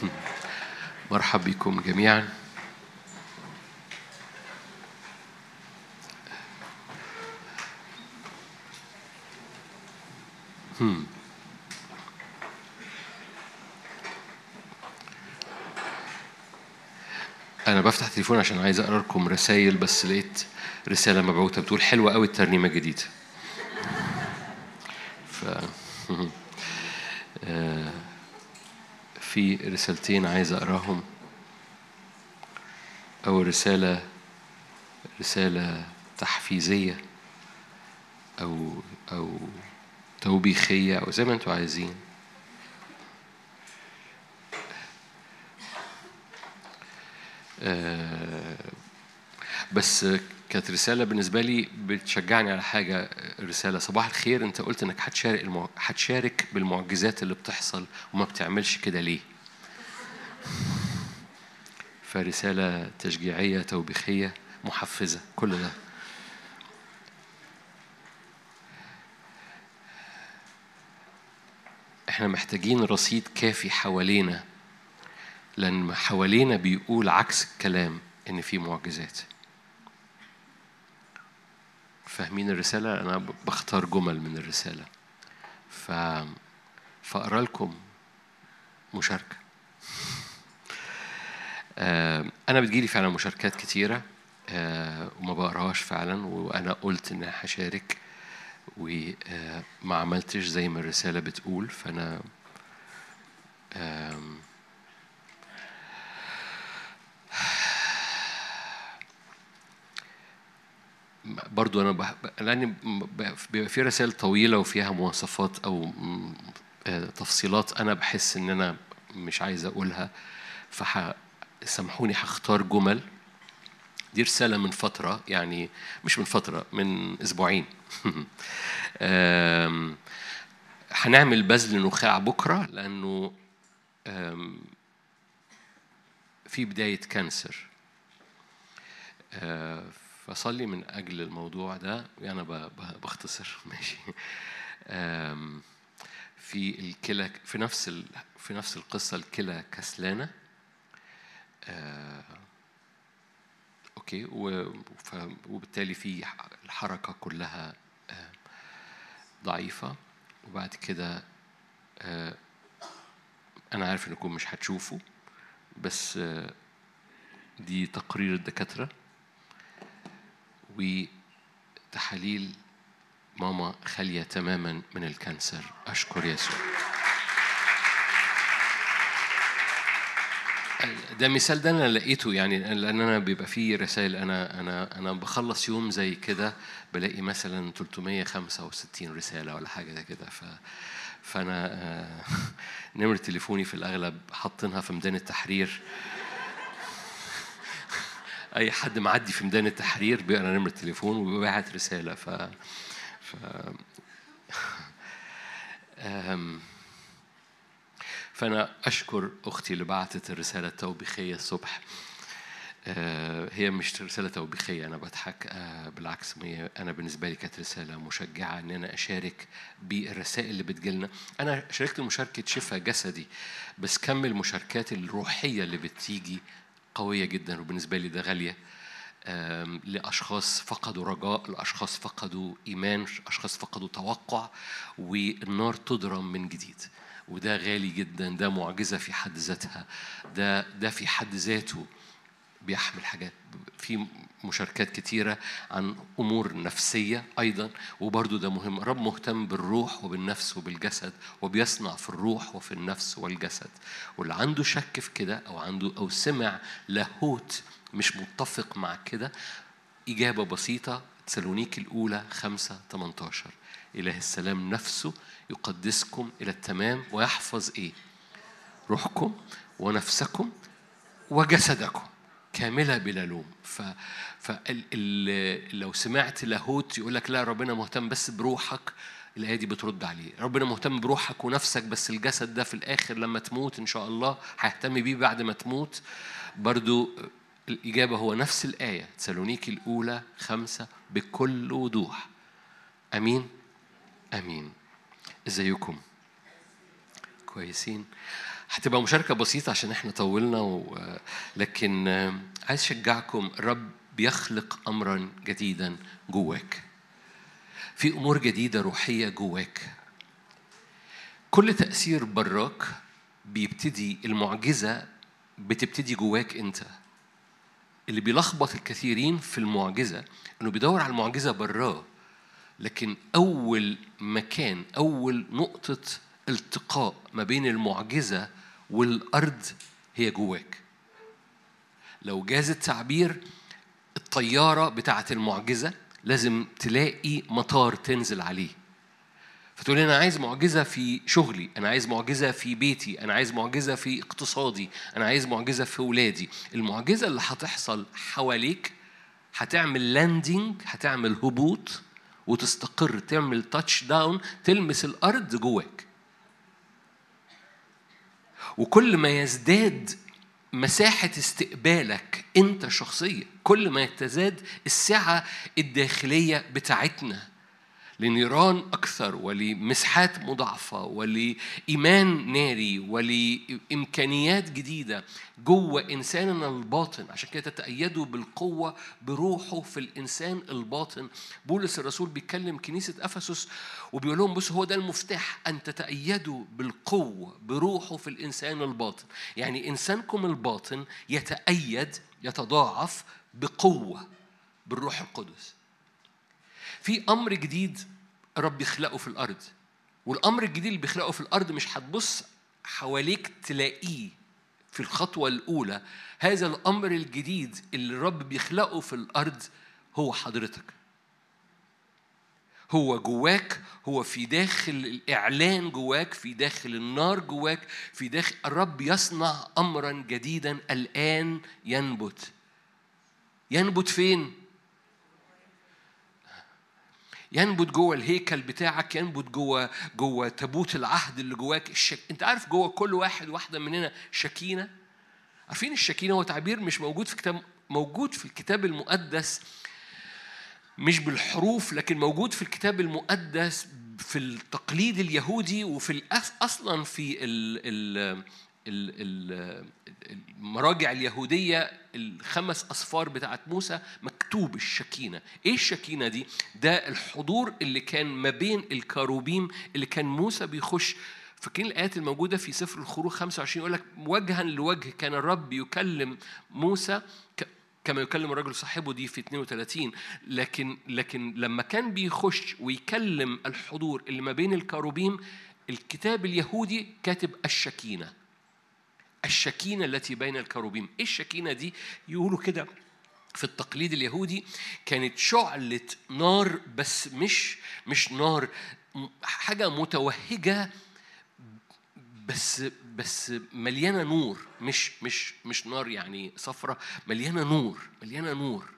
مرحب بكم جميعا هم. أنا بفتح تليفون عشان عايز أقرأ لكم رسايل بس لقيت رسالة مبعوثة بتقول حلوة أوي الترنيمة الجديدة. ف آه، في رسالتين عايز أقراهم. أول رسالة رسالة تحفيزية أو أو توبيخية أو زي ما أنتوا عايزين. آه، بس كانت رسالة بالنسبة لي بتشجعني على حاجة رسالة صباح الخير أنت قلت إنك هتشارك المع... هتشارك بالمعجزات اللي بتحصل وما بتعملش كده ليه؟ فرسالة تشجيعية توبيخية محفزة كل ده إحنا محتاجين رصيد كافي حوالينا لأن حوالينا بيقول عكس الكلام إن في معجزات فاهمين الرسالة؟ أنا بختار جمل من الرسالة. ف فأقرأ لكم مشاركة. آه، أنا بتجيلي فعلا مشاركات كتيرة آه، وما بقراهاش فعلا وأنا قلت إن هشارك وما عملتش زي ما الرسالة بتقول فأنا برضو أنا بح... لأن بيبقى في رسائل طويلة وفيها مواصفات أو آه، تفصيلات أنا بحس إن أنا مش عايز أقولها فح هختار جمل. دي رسالة من فترة يعني مش من فترة من أسبوعين. آم، هنعمل بذل نخاع بكرة لأنه آم، في بداية كانسر. آه، فصلي من أجل الموضوع ده أنا بختصر ماشي في الكلى في نفس. في نفس القصة الكلى كسلانة آه،. ف... وبالتالي في الحركة كلها آه، ضعيفة وبعد كده آه، أنا عارف إنكم مش هتشوفوا بس دي تقرير الدكاترة وتحاليل ماما خالية تماما من الكانسر. أشكر يسوع. ده مثال ده أنا لقيته يعني لأن أنا بيبقى فيه رسائل. أنا أنا أنا بخلص يوم زي كده بلاقي مثلا 365 رسالة ولا حاجة زي كده. ف فأنا آه، نمرة تليفوني في الأغلب حاطينها في ميدان التحرير. أي حد معدي في ميدان التحرير بيقرأ نمرة تليفون وبيبعت رسالة. ف ف أم... فأنا أشكر أختي اللي بعتت الرسالة التوبيخية الصبح. آه، هي مش رسالة توبيخية أنا بضحك. آه، بالعكس أنا بالنسبة لي كانت رسالة مشجعة إن أنا أشارك بالرسائل اللي بتجيلنا. أنا شاركت مشاركة شفاء جسدي بس كم المشاركات الروحية اللي بتيجي قوية جدا وبالنسبة لي ده غالية. لأشخاص فقدوا رجاء لأشخاص فقدوا إيمان أشخاص فقدوا توقع والنار تضرم من جديد. وده غالي جدا ده معجزة في حد ذاتها. ده ده في حد ذاته بيحمل حاجات في مشاركات كتيرة عن أمور نفسية أيضا وبرضو ده مهم. الرب مهتم بالروح وبالنفس وبالجسد وبيصنع في الروح وفي النفس والجسد. واللي عنده شك في كده أو عنده أو سمع لاهوت مش متفق مع كده إجابة بسيطة تسالونيك الأولى 5 18 إله السلام نفسه يقدسكم إلى التمام ويحفظ إيه؟ روحكم ونفسكم وجسدكم. كاملة بلا لوم. ف... لو سمعت لاهوت يقول لك لا ربنا مهتم بس بروحك الآية دي بترد عليه. ربنا مهتم بروحك ونفسك بس الجسد ده في الآخر لما تموت إن شاء الله هيهتم بيه بعد ما تموت. برضو الإجابة هو نفس الآية تسالونيكي الأولى خمسة بكل وضوح. أمين؟ أمين. إزيكم؟ كويسين؟ هتبقى مشاركة بسيطة عشان إحنا طولنا و... لكن عايز أشجعكم الرب بيخلق امرا جديدا جواك. في أمور جديدة روحية جواك. كل تأثير براك بيبتدي المعجزة بتبتدي جواك انت. اللي بيلخبط الكثيرين في المعجزة إنه بيدور على المعجزة براه. لكن أول مكان أول نقطة التقاء ما بين المعجزة والأرض هي جواك. لو جاز التعبير الطيارة بتاعة المعجزة لازم تلاقي مطار تنزل عليه. فتقول أنا عايز معجزة في شغلي أنا عايز معجزة في بيتي أنا عايز معجزة في اقتصادي أنا عايز معجزة في ولادي. المعجزة اللي هتحصل حواليك هتعمل landing هتعمل هبوط وتستقر تعمل touch down تلمس الأرض جواك. وكل ما يزداد مساحة استقبالك أنت شخصيا كل ما يتزاد السعة الداخلية بتاعتنا. لنيران أكثر ولمسحات مضاعفة ولإيمان ناري ولإمكانيات جديدة جوه إنساننا الباطن. عشان كده تتأيدوا بالقوة بروحه في الإنسان الباطن. بولس الرسول بيتكلم كنيسة أفسس وبيقول لهم بصوا هو ده المفتاح أن تتأيدوا بالقوة بروحه في الإنسان الباطن. يعني إنسانكم الباطن يتأيد يتضاعف بقوة بالروح القدس. في أمر جديد رب يخلقه في الأرض. والأمر الجديد اللي بيخلقه في الأرض مش هتبص حواليك تلاقيه في الخطوة الأولى. هذا الأمر الجديد اللي الرب بيخلقه في الأرض هو حضرتك. هو جواك هو في داخل الإعلان جواك في داخل النار جواك في داخل الرب يصنع أمرا جديدا الآن ينبت. ينبت فين؟ ينبت جوه الهيكل بتاعك ينبت جوه جوه تابوت العهد اللي جواك الشك... انت عارف جوه كل واحد واحدة مننا شكينة عارفين الشكينة هو تعبير مش موجود في كتاب موجود في الكتاب المقدس مش بالحروف لكن موجود في الكتاب المقدس في التقليد اليهودي وفي. أصلا في ال... ال... المراجع اليهودية الخمس أصفار بتاعت موسى مكتوب الشكينة. إيه الشكينة دي؟ ده الحضور اللي كان ما بين الكاروبيم اللي كان موسى بيخش. فاكرين الآيات الموجودة في سفر الخروج 25 يقول لك وجها لوجه كان الرب يكلم موسى كما يكلم الرجل صاحبه دي في 32 لكن لكن لما كان بيخش ويكلم الحضور اللي ما بين الكاروبيم الكتاب اليهودي كاتب الشكينة. الشكينة التي بين الكروبيم إيه الشكينة دي؟ يقولوا كده. في التقليد اليهودي كانت شعلة نار بس مش مش نار حاجة متوهجة بس بس مليانة نور مش مش مش نار يعني صفرة مليانة نور مليانة نور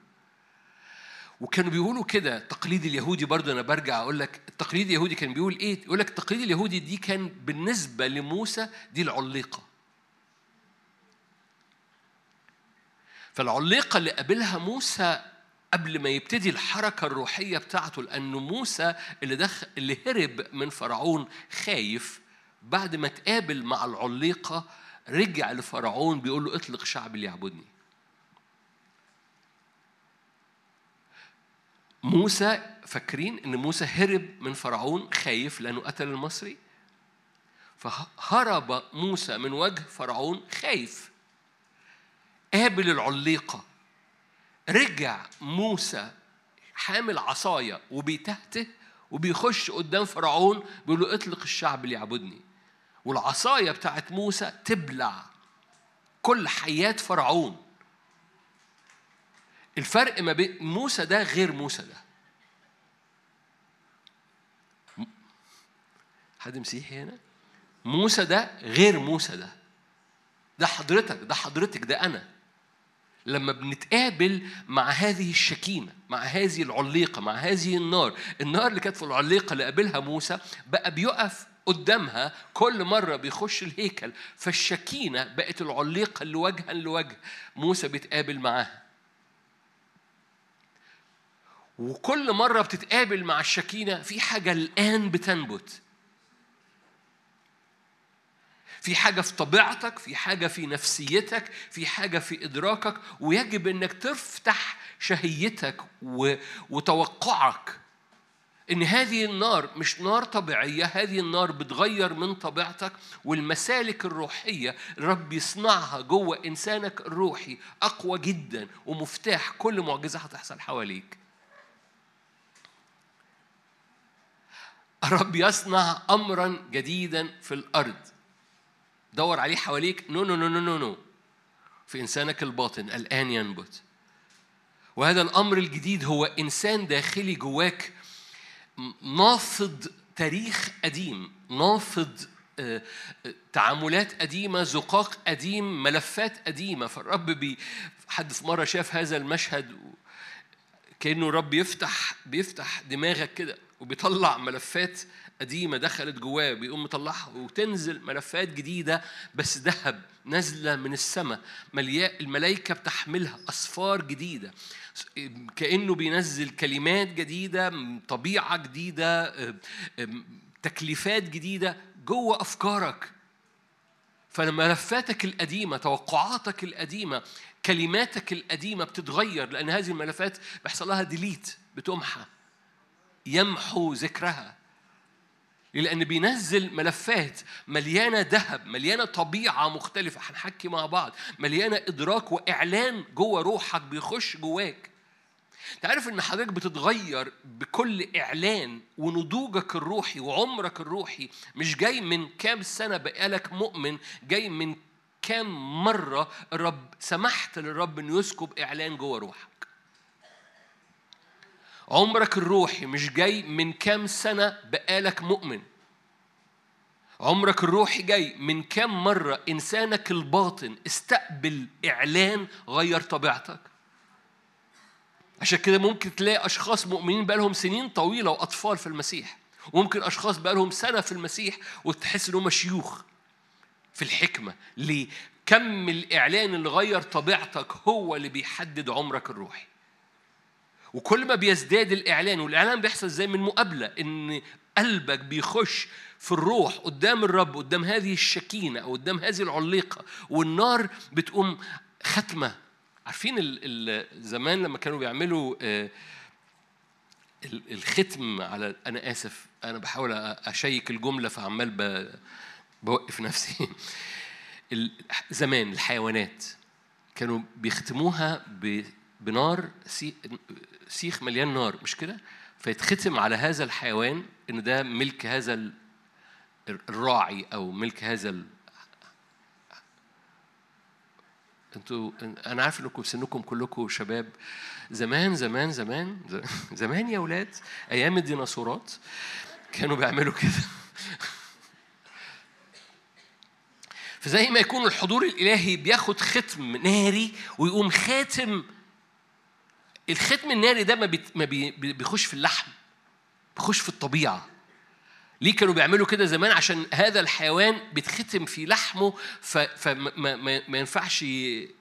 وكانوا بيقولوا كده التقليد اليهودي برضه أنا برجع أقول لك التقليد اليهودي كان بيقول إيه؟ يقول لك التقليد اليهودي دي كان بالنسبة لموسى دي العليقة فالعليقة اللي قابلها موسى قبل ما يبتدي الحركة الروحية بتاعته لأنه موسى اللي دخل اللي هرب من فرعون خايف بعد ما تقابل مع العليقة رجع لفرعون بيقول له اطلق شعب ليعبدني. موسى فاكرين إن موسى هرب من فرعون خايف لأنه قتل المصري؟ فهرب موسى من وجه فرعون خايف. قابل العليقة. رجع موسى حامل عصاية وبيتهته وبيخش قدام فرعون بيقول له اطلق الشعب اللي يعبدني. والعصاية بتاعت موسى تبلع كل حياة فرعون. الفرق ما بين موسى ده غير موسى ده. حد مسيحي هنا؟ موسى ده غير موسى ده. ده حضرتك ده حضرتك ده أنا. لما بنتقابل مع هذه الشكيمة مع هذه العليقة مع هذه النار النار اللي كانت في العليقة اللي قابلها موسى بقى بيقف قدامها كل مرة بيخش الهيكل فالشكينة بقت العليقة اللي وجها لوجه موسى بيتقابل معاها. وكل مرة بتتقابل مع الشكينة في حاجة الآن بتنبت. في حاجة في طبيعتك في حاجة في نفسيتك في حاجة في إدراكك ويجب أنك تفتح شهيتك وتوقعك إن هذه النار مش نار طبيعية هذه النار بتغير من طبيعتك والمسالك الروحية الرب يصنعها جوه إنسانك الروحي أقوى جدا ومفتاح كل معجزة هتحصل حواليك. الرب يصنع امرا جديدا في الأرض. دور عليه حواليك. no no no no no في إنسانك الباطن الآن ينبت. وهذا الأمر الجديد هو إنسان داخلي جواك نافض تاريخ قديم نافض آه، تعاملات قديمة زقاق قديم ملفات قديمة. فالرب بي حد في مرة شاف هذا المشهد كأنه الرب يفتح بيفتح دماغك كده وبيطلع ملفات قديمة دخلت جواه بيقوم مطلعها وتنزل ملفات جديدة بس ذهب نازلة من السماء الملائكة بتحملها أصفار جديدة. كأنه بينزل كلمات جديدة طبيعة جديدة تكليفات جديدة جوه أفكارك. فلما ملفاتك القديمة توقعاتك القديمة كلماتك القديمة بتتغير لأن هذه الملفات بيحصل لها ديليت بتمحى يمحو ذكرها. لأن بينزل ملفات مليانة ذهب مليانة طبيعة مختلفة هنحكي مع بعض مليانة إدراك وإعلان جوه روحك بيخش جواك. تعرف إن حضرتك بتتغير بكل إعلان ونضوجك الروحي وعمرك الروحي مش جاي من كام سنة بقالك مؤمن جاي من كام مرة الرب سمحت للرب إنه يسكب إعلان جوه روحك. عمرك الروحي مش جاي من كام سنة بقالك مؤمن. عمرك الروحي جاي من كام مرة إنسانك الباطن استقبل إعلان غير طبيعتك. عشان كده ممكن تلاقي أشخاص مؤمنين بقالهم سنين طويلة وأطفال في المسيح. وممكن أشخاص بقالهم سنة في المسيح وتحس إنهم شيوخ في الحكمة. ليه؟ كم الإعلان اللي غير طبيعتك هو اللي بيحدد عمرك الروحي. وكل ما بيزداد الإعلان والإعلان بيحصل زي من مقابلة إن قلبك بيخش في الروح قدام الرب قدام هذه الشكينة أو قدام هذه العليقة والنار بتقوم ختمة. عارفين زمان لما كانوا بيعملوا آه، الختم على أنا آسف أنا بحاول أشيك الجملة فعمال بوقف نفسي. زمان الحيوانات كانوا بيختموها بنار سيخ مليان نار مش كده؟ فيتختم على هذا الحيوان إن ده ملك هذا الراعي أو ملك هذا ال... أنتوا أنا عارف إنكم سنكم كلكم شباب زمان زمان زمان زمان يا أولاد أيام الديناصورات كانوا بيعملوا كده فزي ما يكون الحضور الإلهي بياخد ختم ناري ويقوم خاتم الختم الناري ده ما, بيخش في اللحم بيخش في الطبيعة ليه كانوا بيعملوا كده زمان عشان هذا الحيوان بيتختم في لحمه فما ما, ما ينفعش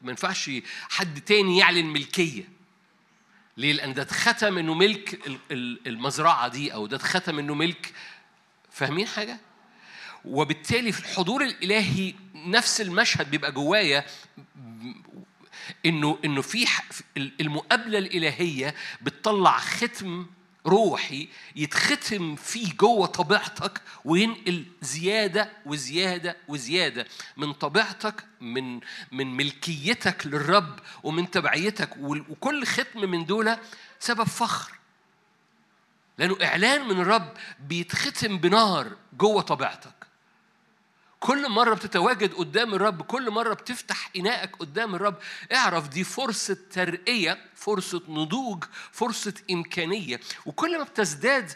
ما ينفعش حد تاني يعلن ملكية ليه؟ لأن ده اتختم إنه ملك المزرعة دي أو ده اتختم إنه ملك فاهمين حاجة؟ وبالتالي في الحضور الإلهي نفس المشهد بيبقى جوايا إنه إنه في المقابلة الإلهية بتطلع ختم روحي يتختم فيه جوه طبيعتك وينقل زيادة وزيادة وزيادة من طبيعتك من من ملكيتك للرب ومن تبعيتك وكل ختم من دول سبب فخر. لأنه إعلان من الرب بيتختم بنار جوه طبيعتك. كل مرة بتتواجد قدام الرب كل مرة بتفتح إناءك قدام الرب اعرف دي فرصة ترقية فرصة نضوج فرصة إمكانية. وكل ما بتزداد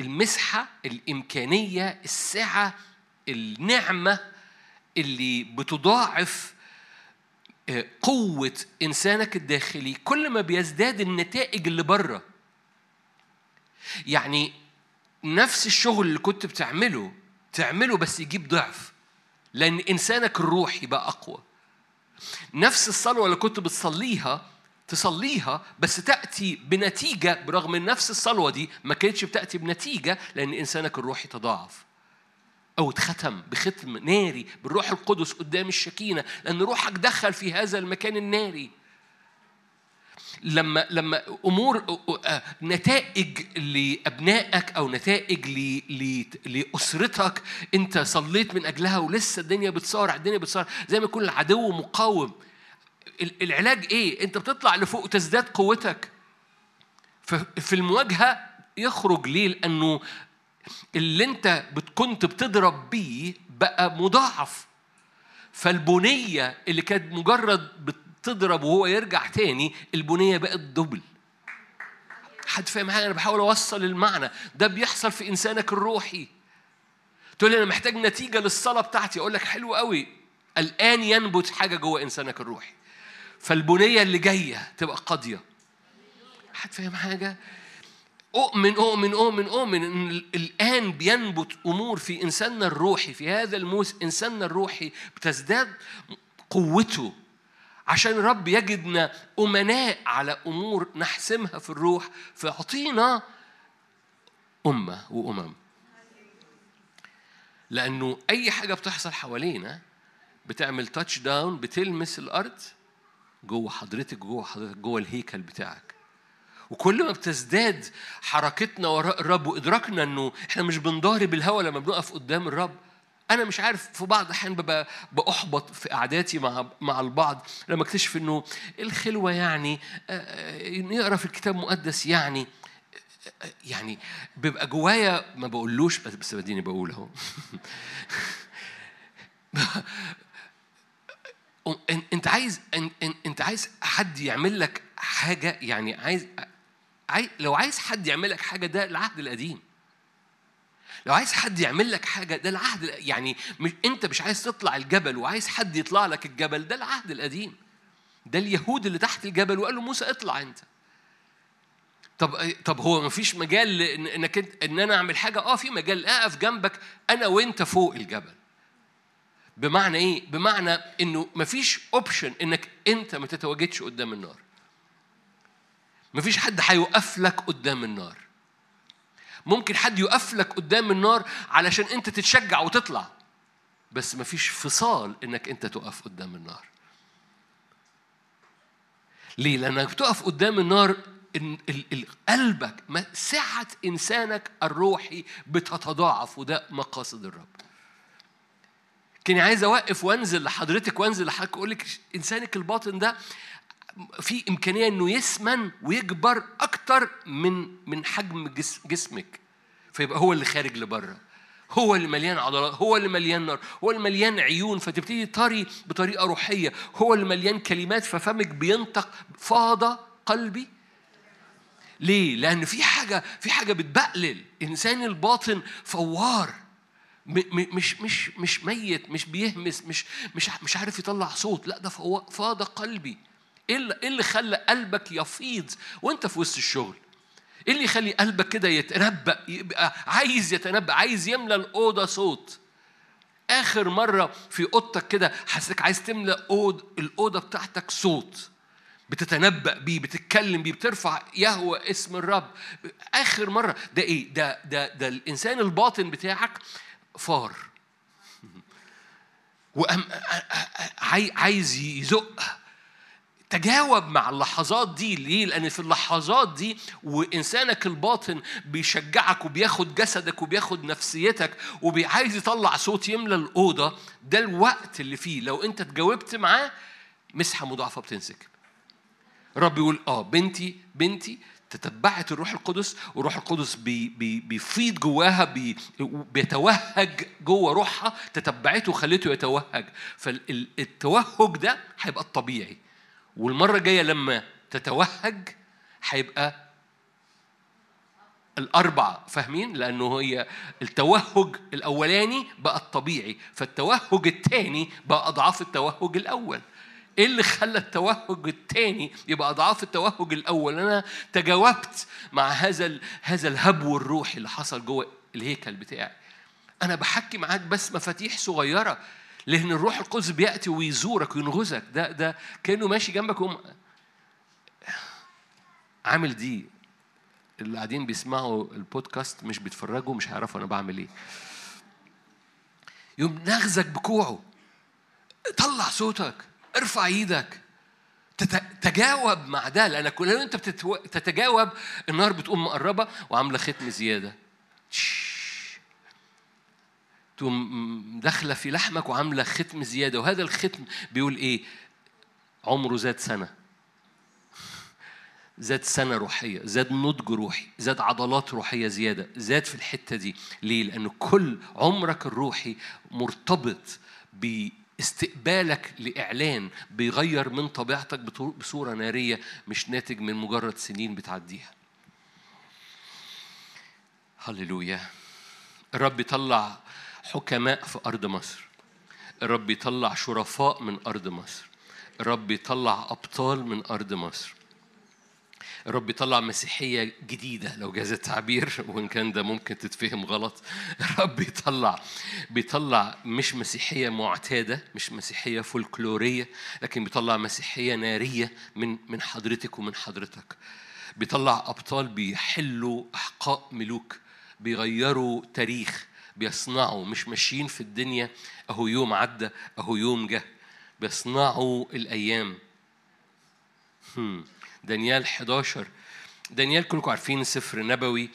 المسحة الإمكانية السعة النعمة اللي بتضاعف آه، قوة إنسانك الداخلي كل ما بيزداد النتائج اللي بره. يعني نفس الشغل اللي كنت بتعمله تعمله بس يجيب ضعف. لأن إنسانك الروحي بقى أقوى. نفس الصلوة اللي كنت بتصليها تصليها بس تأتي بنتيجة برغم إن نفس الصلوة دي ما كانتش بتأتي بنتيجة لأن إنسانك الروحي تضاعف. أو اتختم بختم ناري بالروح القدس قدام الشكينة لأن روحك دخل في هذا المكان الناري. لما لما أمور نتائج لأبنائك أو نتائج لأسرتك أنت صليت من أجلها ولسه الدنيا بتصارع الدنيا بتصارع زي ما يكون العدو مقاوم. العلاج إيه؟ أنت بتطلع لفوق تزداد قوتك. في المواجهة يخرج ليه؟ لأنه اللي أنت كنت بتضرب بيه بقى مضاعف. فالبنية اللي كانت مجرد تضرب وهو يرجع تاني البنية بقت دبل. حد فاهم حاجة؟ أنا بحاول أوصل المعنى. ده بيحصل في إنسانك الروحي. تقول لي أنا محتاج نتيجة للصلاة بتاعتي. أقول لك حلو قوي. الآن ينبت حاجة جوه إنسانك الروحي. فالبنية اللي جاية تبقى قاضية. حد فاهم حاجة؟ أؤمن أؤمن أؤمن أؤمن إن الآن بينبت أمور في إنساننا الروحي. في هذا الموس إنساننا الروحي بتزداد قوته. عشان الرب يجدنا أمناء على أمور نحسمها في الروح فيعطينا أمة وأمم. لأنه أي حاجة بتحصل حوالينا بتعمل تاتش داون بتلمس الأرض جوه حضرتك جوه حضرتك جوه الهيكل بتاعك. وكل ما بتزداد حركتنا وراء الرب وإدراكنا إنه إحنا مش بنضارب الهوى لما بنقف قدام الرب أنا مش عارف في بعض الأحيان ببقى بأحبط في قعداتي مع مع البعض لما أكتشف إنه الخلوة يعني نقرا في الكتاب المقدس يعني يعني بيبقى جوايا ما بقولوش بس بس بديني بقول أهو. أنت عايز أنت عايز حد يعمل لك حاجة يعني عايز لو عايز حد يعمل لك حاجة ده العهد القديم. لو عايز حد يعمل لك حاجة ده العهد يعني مش أنت مش عايز تطلع الجبل وعايز حد يطلع لك الجبل ده العهد القديم. ده اليهود اللي تحت الجبل وقال له موسى اطلع أنت. طب طب هو ما فيش مجال إنك إن أنا أعمل حاجة؟ آه في مجال. اقف جنبك أنا وأنت فوق الجبل. بمعنى إيه؟ بمعنى إنه ما فيش اوبشن إنك أنت ما تتواجدش قدام النار. ما فيش حد هيوقف لك قدام النار. ممكن حد يقف لك قدام النار علشان انت تتشجع وتطلع. بس مفيش فصال انك انت تقف قدام النار. ليه؟ لانك بتقف قدام النار قلبك سعة إنسانك الروحي بتتضاعف وده مقاصد الرب. كني عايز أوقف وأنزل لحضرتك وأنزل لحضرتك أقول لك إنسانك الباطن ده في إمكانية إنه يسمن ويكبر أكتر من من حجم جسمك. فيبقى هو اللي خارج لبره. هو اللي مليان عضلات هو اللي مليان نار هو اللي مليان عيون. فتبتدي طري بطريقة روحية. هو اللي مليان كلمات. ففمك بينطق فاض قلبي. ليه؟ لأن في حاجة في حاجة بتبقلل. إنسان الباطن فوار. مش مش مش ميت مش بيهمس مش مش مش عارف يطلع صوت. لا ده فاض قلبي. إيه اللي, إيه خلى قلبك يفيض وأنت في وسط الشغل؟ إيه اللي يخلي قلبك كده يتنبأ يبقى عايز يتنبأ عايز يملى الأوضة صوت؟ آخر مرة في أوضتك كده حاسسك عايز تملى أوض الأوضة بتاعتك صوت بتتنبأ بيه بتتكلم بيه بترفع يهوى اسم الرب. آخر مرة ده إيه؟ ده ده ده الإنسان الباطن بتاعك فار. وأم عايز يزق. تجاوب مع اللحظات دي. ليه؟ لأن في اللحظات دي وإنسانك الباطن بيشجعك وبياخد جسدك وبياخد نفسيتك وبيعايز يطلع صوت يملى الأوضة. ده الوقت اللي فيه. لو أنت تجاوبت معاه مسحة مضاعفة بتنسكب. رب يقول آه بنتي بنتي تتبعت الروح القدس. والروح القدس بي بي بيفيض جواها بي بيتوهج جوه روحها. تتبعته وخليته يتوهج. فالتوهج ده هيبقى الطبيعي. والمرة الجاية لما تتوهج هيبقى الأربعة فاهمين؟ لأنه هي التوهج الأولاني بقى الطبيعي فالتوهج الثاني بقى أضعاف التوهج الأول. إيه اللي خلى التوهج الثاني يبقى أضعاف التوهج الأول؟ أنا تجاوبت مع هذا هذا الهبو الروحي اللي حصل جوه الهيكل بتاعي. أنا بحكي معاك بس مفاتيح صغيرة. لأن الروح القدس بيأتي ويزورك وينغزك. ده ده كأنه ماشي جنبك وم... عامل دي. اللي قاعدين بيسمعوا البودكاست مش بيتفرجوا مش هيعرفوا أنا بعمل إيه. يوم نغزك بكوعه. طلع صوتك. ارفع إيدك. تجاوب مع ده. لأن كل أنت بتتجاوب النار بتقوم مقربة وعاملة ختم زيادة. تقوم داخلة في لحمك وعاملة ختم زيادة وهذا الختم بيقول إيه؟ عمره زاد سنة. زاد سنة روحية زاد نضج روحي زاد عضلات روحية زيادة زاد في الحتة دي. ليه؟ لأن كل عمرك الروحي مرتبط باستقبالك لإعلان بيغير من طبيعتك بصورة نارية مش ناتج من مجرد سنين بتعديها. هللويا. الرب يطلع حكماء في أرض مصر. الرب يطلع شرفاء من أرض مصر. الرب يطلع أبطال من أرض مصر. الرب يطلع مسيحية جديدة. لو جاز التعبير وإن كان ده ممكن تتفهم غلط. الرب يطلع بيطلع مش مسيحية معتادة مش مسيحية فولكلورية لكن بيطلع مسيحية نارية من من حضرتك ومن حضرتك. بيطلع أبطال بيحلوا أحقاء ملوك بيغيروا تاريخ. بيصنعوا مش ماشيين في الدنيا أهو يوم عدى أهو يوم جه. بيصنعوا الأيام. هم. دانيال 11 دانيال كلكم عارفين سفر نبوي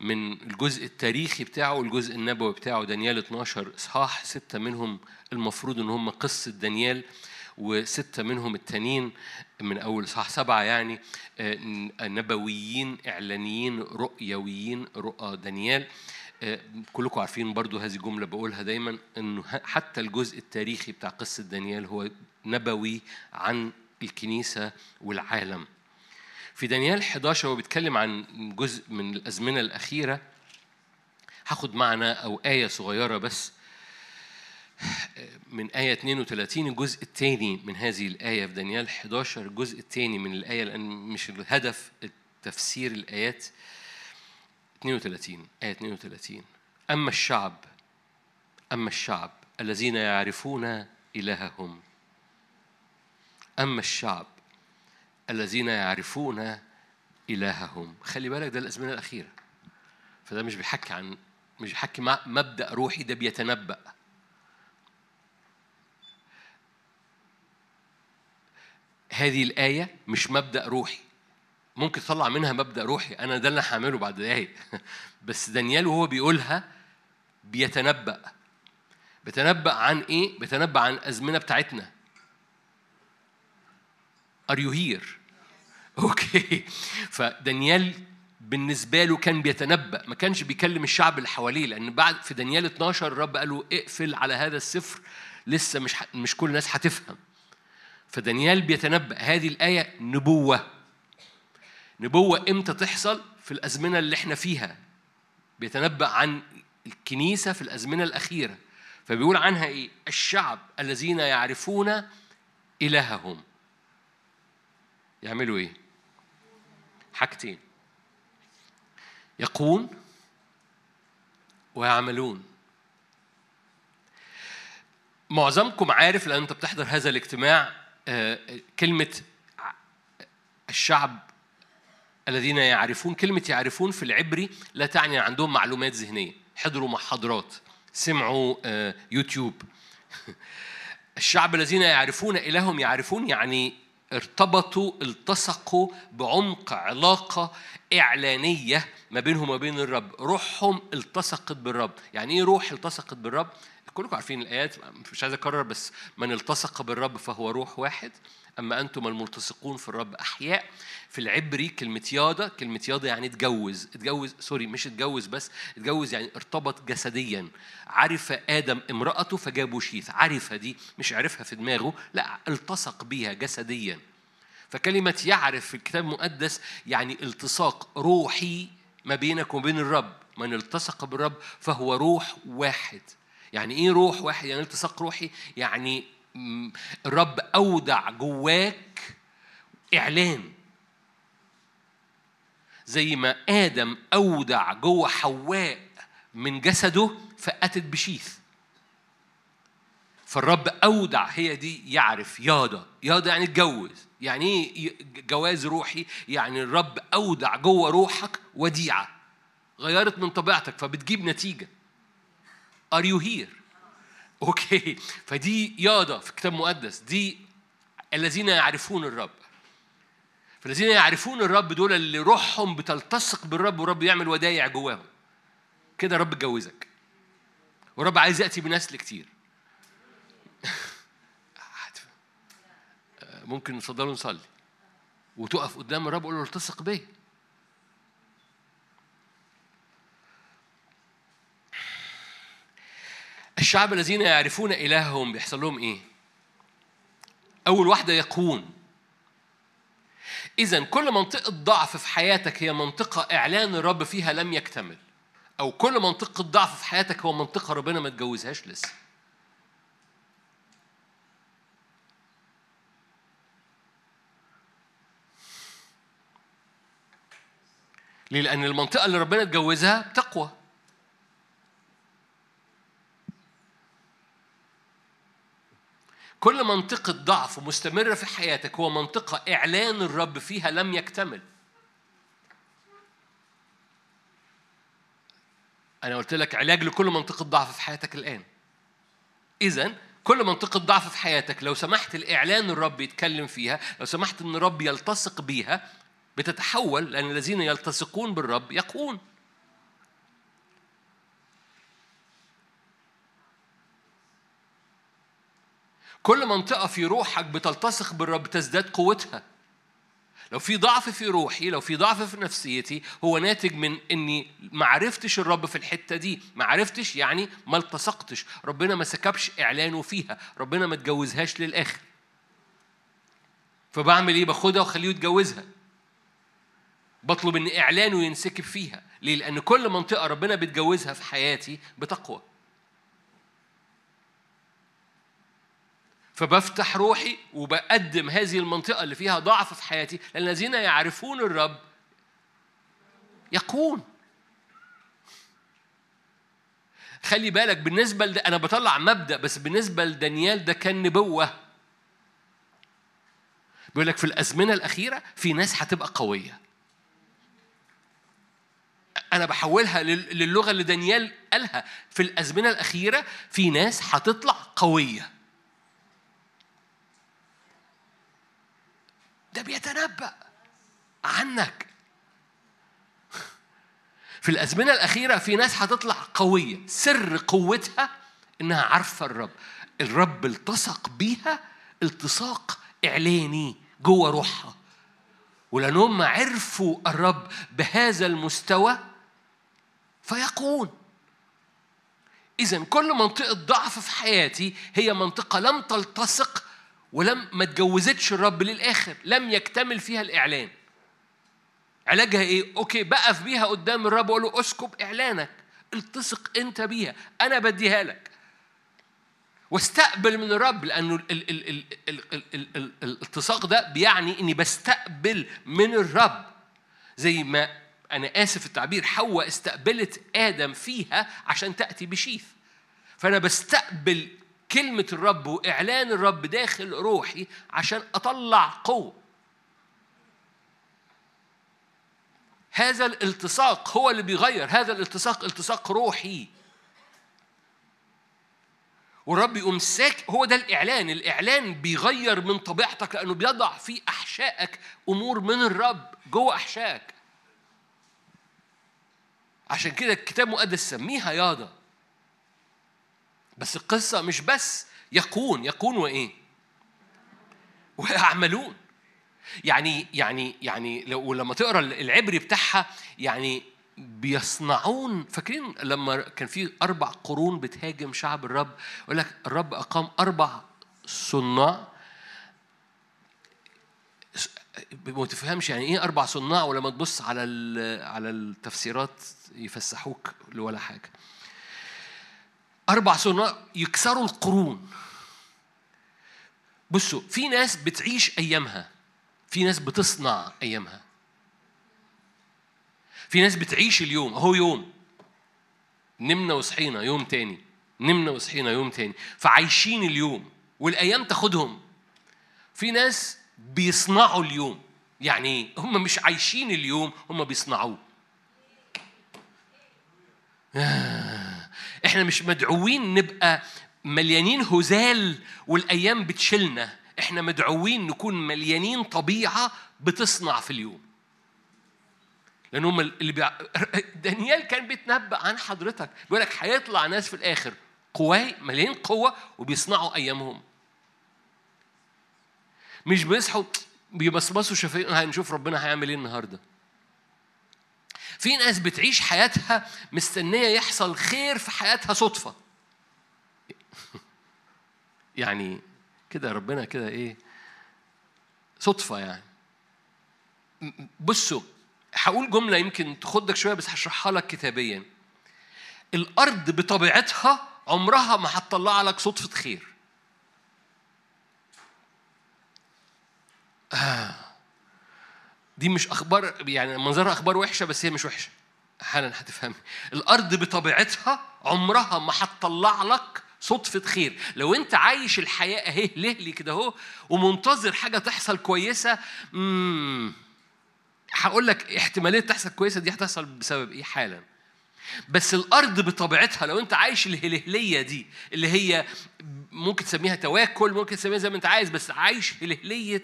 من الجزء التاريخي بتاعه والجزء النبوي بتاعه. دانيال 12 إصحاح ستة منهم المفروض إن هم قصة دانيال وستة منهم التانيين من أول صح سبعة يعني آه، نبويين إعلانيين رؤيويين رؤى دانيال. كلكم عارفين برضو هذه الجملة بقولها دايما أنه حتى الجزء التاريخي بتاع قصة دانيال هو نبوي عن الكنيسة والعالم. في دانيال 11 هو بيتكلم عن جزء من الأزمنة الأخيرة. هاخد معنا أو آية صغيرة بس. من آية 32 الجزء الثاني من هذه الآية في دانيال 11 الجزء الثاني من الآية لأن مش الهدف تفسير الآيات. 32 آية 32 أما الشعب أما الشعب الذين يعرفون إلههم. أما الشعب الذين يعرفون إلههم. خلي بالك ده الأزمنة الأخيرة. فده مش بيحكي عن مش بيحكي مبدأ روحي ده بيتنبأ. هذه الآية مش مبدأ روحي. ممكن تطلع منها مبدأ روحي أنا ده اللي هعمله بعد دقايق. بس دانيال وهو بيقولها بيتنبأ. بيتنبأ عن إيه؟ بيتنبأ عن الأزمنة بتاعتنا. Are you here؟ أوكي. فدانيال بالنسبة له كان بيتنبأ ما كانش بيكلم الشعب اللي حواليه لأن بعد في دانيال 12 الرب قال له اقفل على هذا السفر لسه مش مش كل الناس هتفهم. فدانيال بيتنبأ. هذه الآية نبوة. نبوة إمتى تحصل؟ في الأزمنة اللي إحنا فيها. بيتنبأ عن الكنيسة في الأزمنة الأخيرة. فبيقول عنها إيه؟ الشعب الذين يعرفون إلههم. يعملوا إيه؟ حاجتين. يقون ويعملون. معظمكم عارف لأن أنت بتحضر هذا الاجتماع آه، كلمة الشعب الذين يعرفون كلمة يعرفون في العبري لا تعني عندهم معلومات ذهنية. حضروا محاضرات سمعوا آه، يوتيوب. الشعب الذين يعرفون إلههم يعرفون يعني ارتبطوا التصقوا بعمق علاقة إعلانية ما بينهم وبين الرب. روحهم التصقت بالرب. يعني إيه روح التصقت بالرب؟ كلكم عارفين الآيات مش عايز أكرر بس من التصق بالرب فهو روح واحد. أما أنتم الملتصقون في الرب أحياء في العبري كلمة ياضة كلمة ياضة يعني اتجوز اتجوز سوري مش اتجوز بس اتجوز يعني ارتبط جسديا. عرف آدم امرأته فجابوا شيث. عرف دي مش عرفها في دماغه لا التصق بيها جسديا. فكلمة يعرف في الكتاب المقدس يعني التصاق روحي ما بينك وبين الرب. من التصق بالرب فهو روح واحد. يعني إيه روح واحد؟ يعني التصاق روحي يعني الرب أودع جواك إعلان. زي ما آدم أودع جوه حواء من جسده فأتت بشيث. فالرب أودع هي دي يعرف ياضا ياضا يعني اتجوز يعني إيه جواز روحي؟ يعني الرب أودع جوه روحك وديعة. غيرت من طبيعتك فبتجيب نتيجة. Are you here؟ أوكي. فدي ياضة في الكتاب المقدس. دي الذين يعرفون الرب. فالذين يعرفون الرب دول اللي روحهم بتلتصق بالرب والرب يعمل ودايع جواهم. كده رب اتجوزك. ورب عايز يأتي بنسل كتير ممكن نفضلوا نصلي. وتقف قدام الرب وقول له التصق بيا. الشعب الذين يعرفون إلههم بيحصل لهم إيه؟ أول واحدة يقون إذا كل منطقة ضعف في حياتك هي منطقة إعلان الرب فيها لم يكتمل أو كل منطقة ضعف في حياتك هو منطقة ربنا ما تجوزهاش لسه ليه؟ لأن المنطقة اللي ربنا اتجوزها تقوى كل منطقة ضعف مستمرة في حياتك هو منطقة إعلان الرب فيها لم يكتمل. أنا قلت لك علاج لكل منطقة ضعف في حياتك الآن. إذا كل منطقة ضعف في حياتك لو سمحت الإعلان الرب يتكلم فيها لو سمحت إن الرب يلتصق بيها بتتحول لأن الذين يلتصقون بالرب يقون كل منطقة في روحك بتلتصق بالرب تزداد قوتها. لو في ضعف في روحي لو في ضعف في نفسيتي هو ناتج من إني ما عرفتش الرب في الحتة دي. ما عرفتش يعني ما التصقتش. ربنا ما سكبش إعلانه فيها. ربنا ما اتجوزهاش للآخر. فبعمل إيه؟ باخدها وأخليه يتجوزها. بطلب إن إعلانه ينسكب فيها. ليه؟ لأن كل منطقة ربنا بيتجوزها في حياتي بتقوى. فبفتح روحي وبقدم هذه المنطقة اللي فيها ضعف في حياتي لأن الذين يعرفون الرب يقون خلي بالك بالنسبة لده أنا بطلع مبدأ بس بالنسبة لدانيال ده كان نبوة. بيقول لك في الأزمنة الأخيرة في ناس هتبقى قوية. أنا بحولها للغة اللي دانيال قالها. في الأزمنة الأخيرة في ناس هتطلع قوية. ده بيتنبأ عنك. في الأزمنة الأخيرة في ناس هتطلع قوية. سر قوتها إنها عارفة الرب. الرب التصق بيها التصاق إعلاني جوه روحها. ولأنهم عرفوا الرب بهذا المستوى فيقون إذا كل منطقة ضعف في حياتي هي منطقة لم تلتصق ولم ما اتجوزتش الرب للآخر لم يكتمل فيها الإعلان. علاجها إيه؟ أوكي بقف بيها قدام الرب واقول له اسكب إعلانك التصق أنت بيها أنا بديها لك. واستقبل من الرب لأنه الالتصاق ده بيعني إني بستقبل من الرب. زي ما أنا آسف التعبير حواء استقبلت آدم فيها عشان تأتي بشيف. فأنا بستقبل كلمة الرب وإعلان الرب داخل روحي عشان أطلع قوة. هذا الالتصاق هو اللي بيغير هذا الالتصاق التصاق روحي. والرب يقوم ساك هو ده الإعلان الإعلان بيغير من طبيعتك لأنه بيضع في أحشائك أمور من الرب جوه أحشائك. عشان كده الكتاب المقدس سميها ياضة بس القصة مش بس يكون يكون وإيه؟ ويعملون. يعني يعني يعني لو لما تقرأ العبري بتاعها يعني بيصنعون فاكرين لما كان في أربع قرون بتهاجم شعب الرب؟ يقول لك الرب أقام أربع صناع. ما تفهمش يعني إيه أربع صناع ولما تبص على على التفسيرات يفسحوك ولا حاجة. أربع صناع يكسروا القرون. بصوا في ناس بتعيش أيامها. في ناس بتصنع أيامها. في ناس بتعيش اليوم. أهو يوم. نمنا وصحينا يوم تاني. نمنا وصحينا يوم تاني. فعايشين اليوم. والأيام تاخدهم. في ناس بيصنعوا اليوم. يعني هم مش عايشين اليوم هم بيصنعوه. إحنا مش مدعوين نبقى مليانين هزال والأيام بتشيلنا. إحنا مدعوين نكون مليانين طبيعة بتصنع في اليوم. لأن هم اللي بيع... دانيال كان بيتنبأ عن حضرتك. بيقول لك هيطلع ناس في الآخر قواي مليانين قوة وبيصنعوا أيامهم. مش بيصحوا بيبصبصوا شايفين هنشوف ربنا هيعمل إيه النهارده. في ناس بتعيش حياتها مستنية يحصل خير في حياتها صدفة. يعني كده ربنا كده إيه؟ صدفة يعني. بصوا هقول جملة يمكن تخدك شوية بس هشرحها لك كتابيا. الأرض بطبيعتها عمرها ما هتطلع لك صدفة خير. آه. دي مش أخبار يعني منظرها أخبار وحشة بس هي مش وحشة. حالا هتفهمي الأرض بطبيعتها عمرها ما هتطلع لك صدفة خير. لو أنت عايش الحياة أهي لهلي كده أهو؟ ومنتظر حاجة تحصل كويسة. هقول لك احتمالية تحصل كويسة دي هتحصل بسبب إيه حالا؟ بس الأرض بطبيعتها لو أنت عايش الهلهلية دي اللي هي ممكن تسميها تواكل ممكن تسميها زي ما أنت عايز بس عايش هلهلية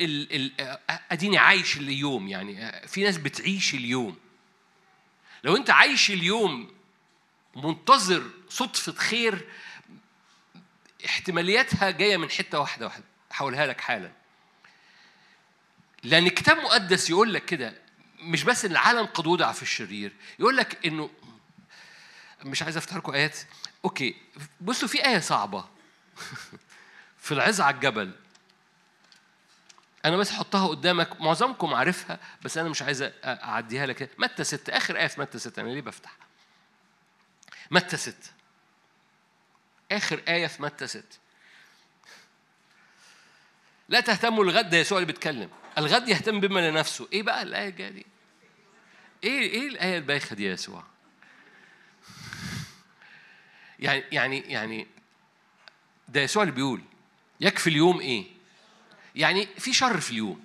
ال ال أديني عايش اليوم يعني. في ناس بتعيش اليوم. لو أنت عايش اليوم منتظر صدفة خير احتمالياتها جاية من حتة واحدة واحدة هقولها لك حالا. لأن الكتاب المقدس يقول لك كده مش بس إن العالم قد وضع في الشرير يقول لك إنه مش عايز أفتح لكم آيات. أوكي. بصوا في آية صعبة. في العظة على الجبل. أنا بس احطها قدامك. معظمكم عارفها بس أنا مش عايز أعديها لك. متى ستة؟ آخر آية في متى ستة؟ أنا ليه بفتح؟ متى ستة؟ آخر آية في متى ستة؟ لا تهتموا الغد يسوع اللي بيتكلم. الغد يهتم بما لنفسه. إيه بقى الآية الجاية دي؟ إيه إيه الآية البايخة دي يا يسوع؟ يعني يعني يعني ده يسوع اللي بيقول يكفي اليوم إيه؟ يعني في شر في اليوم.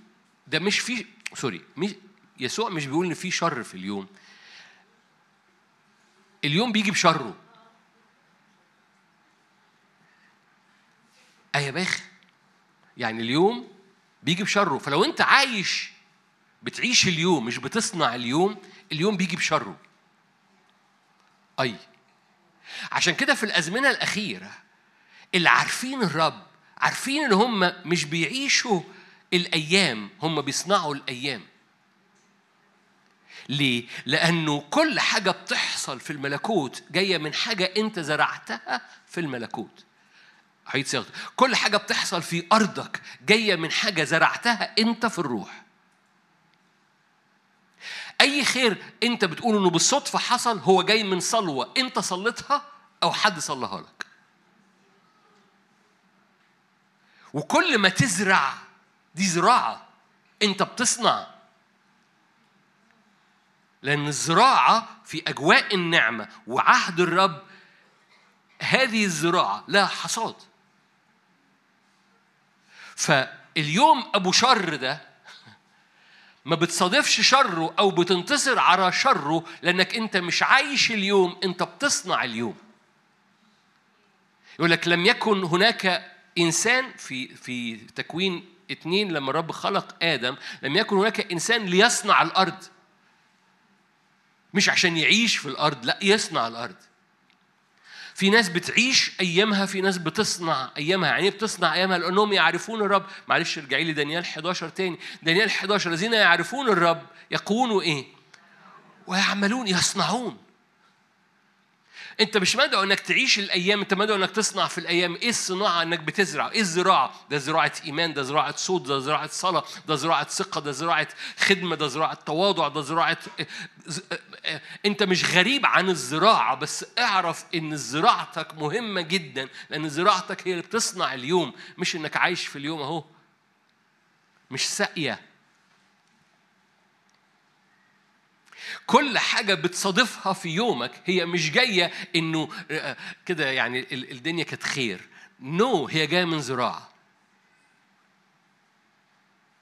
ده مش في سوري مش يسوع مش بيقول إن في شر في اليوم. اليوم بيجي بشره. إيه باخ يعني اليوم بيجي بشره. فلو أنت عايش بتعيش اليوم مش بتصنع اليوم اليوم بيجي بشره. أي. عشان كده في الأزمنة الأخيرة اللي عارفين الرب عارفين إن هم مش بيعيشوا الأيام هم بيصنعوا الأيام ليه؟ لأنه كل حاجة بتحصل في الملكوت جاية من حاجة أنت زرعتها في الملكوت. عيد صياغته كل حاجة بتحصل في أرضك جاية من حاجة زرعتها أنت في الروح أي خير أنت بتقول إنه بالصدفة حصل هو جاي من صلوة أنت صليتها أو حد صلىها لك. وكل ما تزرع دي زراعة أنت بتصنع. لأن الزراعة في أجواء النعمة وعهد الرب هذه الزراعة لها حصاد. فاليوم أبو شر ده ما بتصادفش شره أو بتنتصر على شره لأنك أنت مش عايش اليوم أنت بتصنع اليوم. يقول لك لم يكن هناك إنسان في في تكوين اثنين لما الرب خلق آدم لم يكن هناك إنسان ليصنع الأرض. مش عشان يعيش في الأرض لا يصنع الأرض. في ناس بتعيش أيامها في ناس بتصنع أيامها. يعني بتصنع أيامها؟ لأنهم يعرفون الرب. معلش ارجعي لي دانيال 11 تاني. دانيال 11 الذين يعرفون الرب يقولون إيه؟ ويعملون يصنعون. انت مش مدعو انك تعيش الأيام انت مدعو انك تصنع في الأيام. إيه الصناعة انك بتزرع؟ إيه الزراعة؟ ده زراعة إيمان ده زراعة صوت ده زراعة صلاة ده زراعة ثقة ده زراعة خدمة ده زراعة تواضع ده زراعة انت مش غريب عن الزراعة بس اعرف ان زراعتك مهمة جدا لأن زراعتك هي اللي بتصنع اليوم مش انك عايش في اليوم اهو. مش ساقية. كل حاجة بتصادفها في يومك هي مش جاية إنه آه، كده يعني الدنيا كانت خير. نو no, هي جاية من زراعة.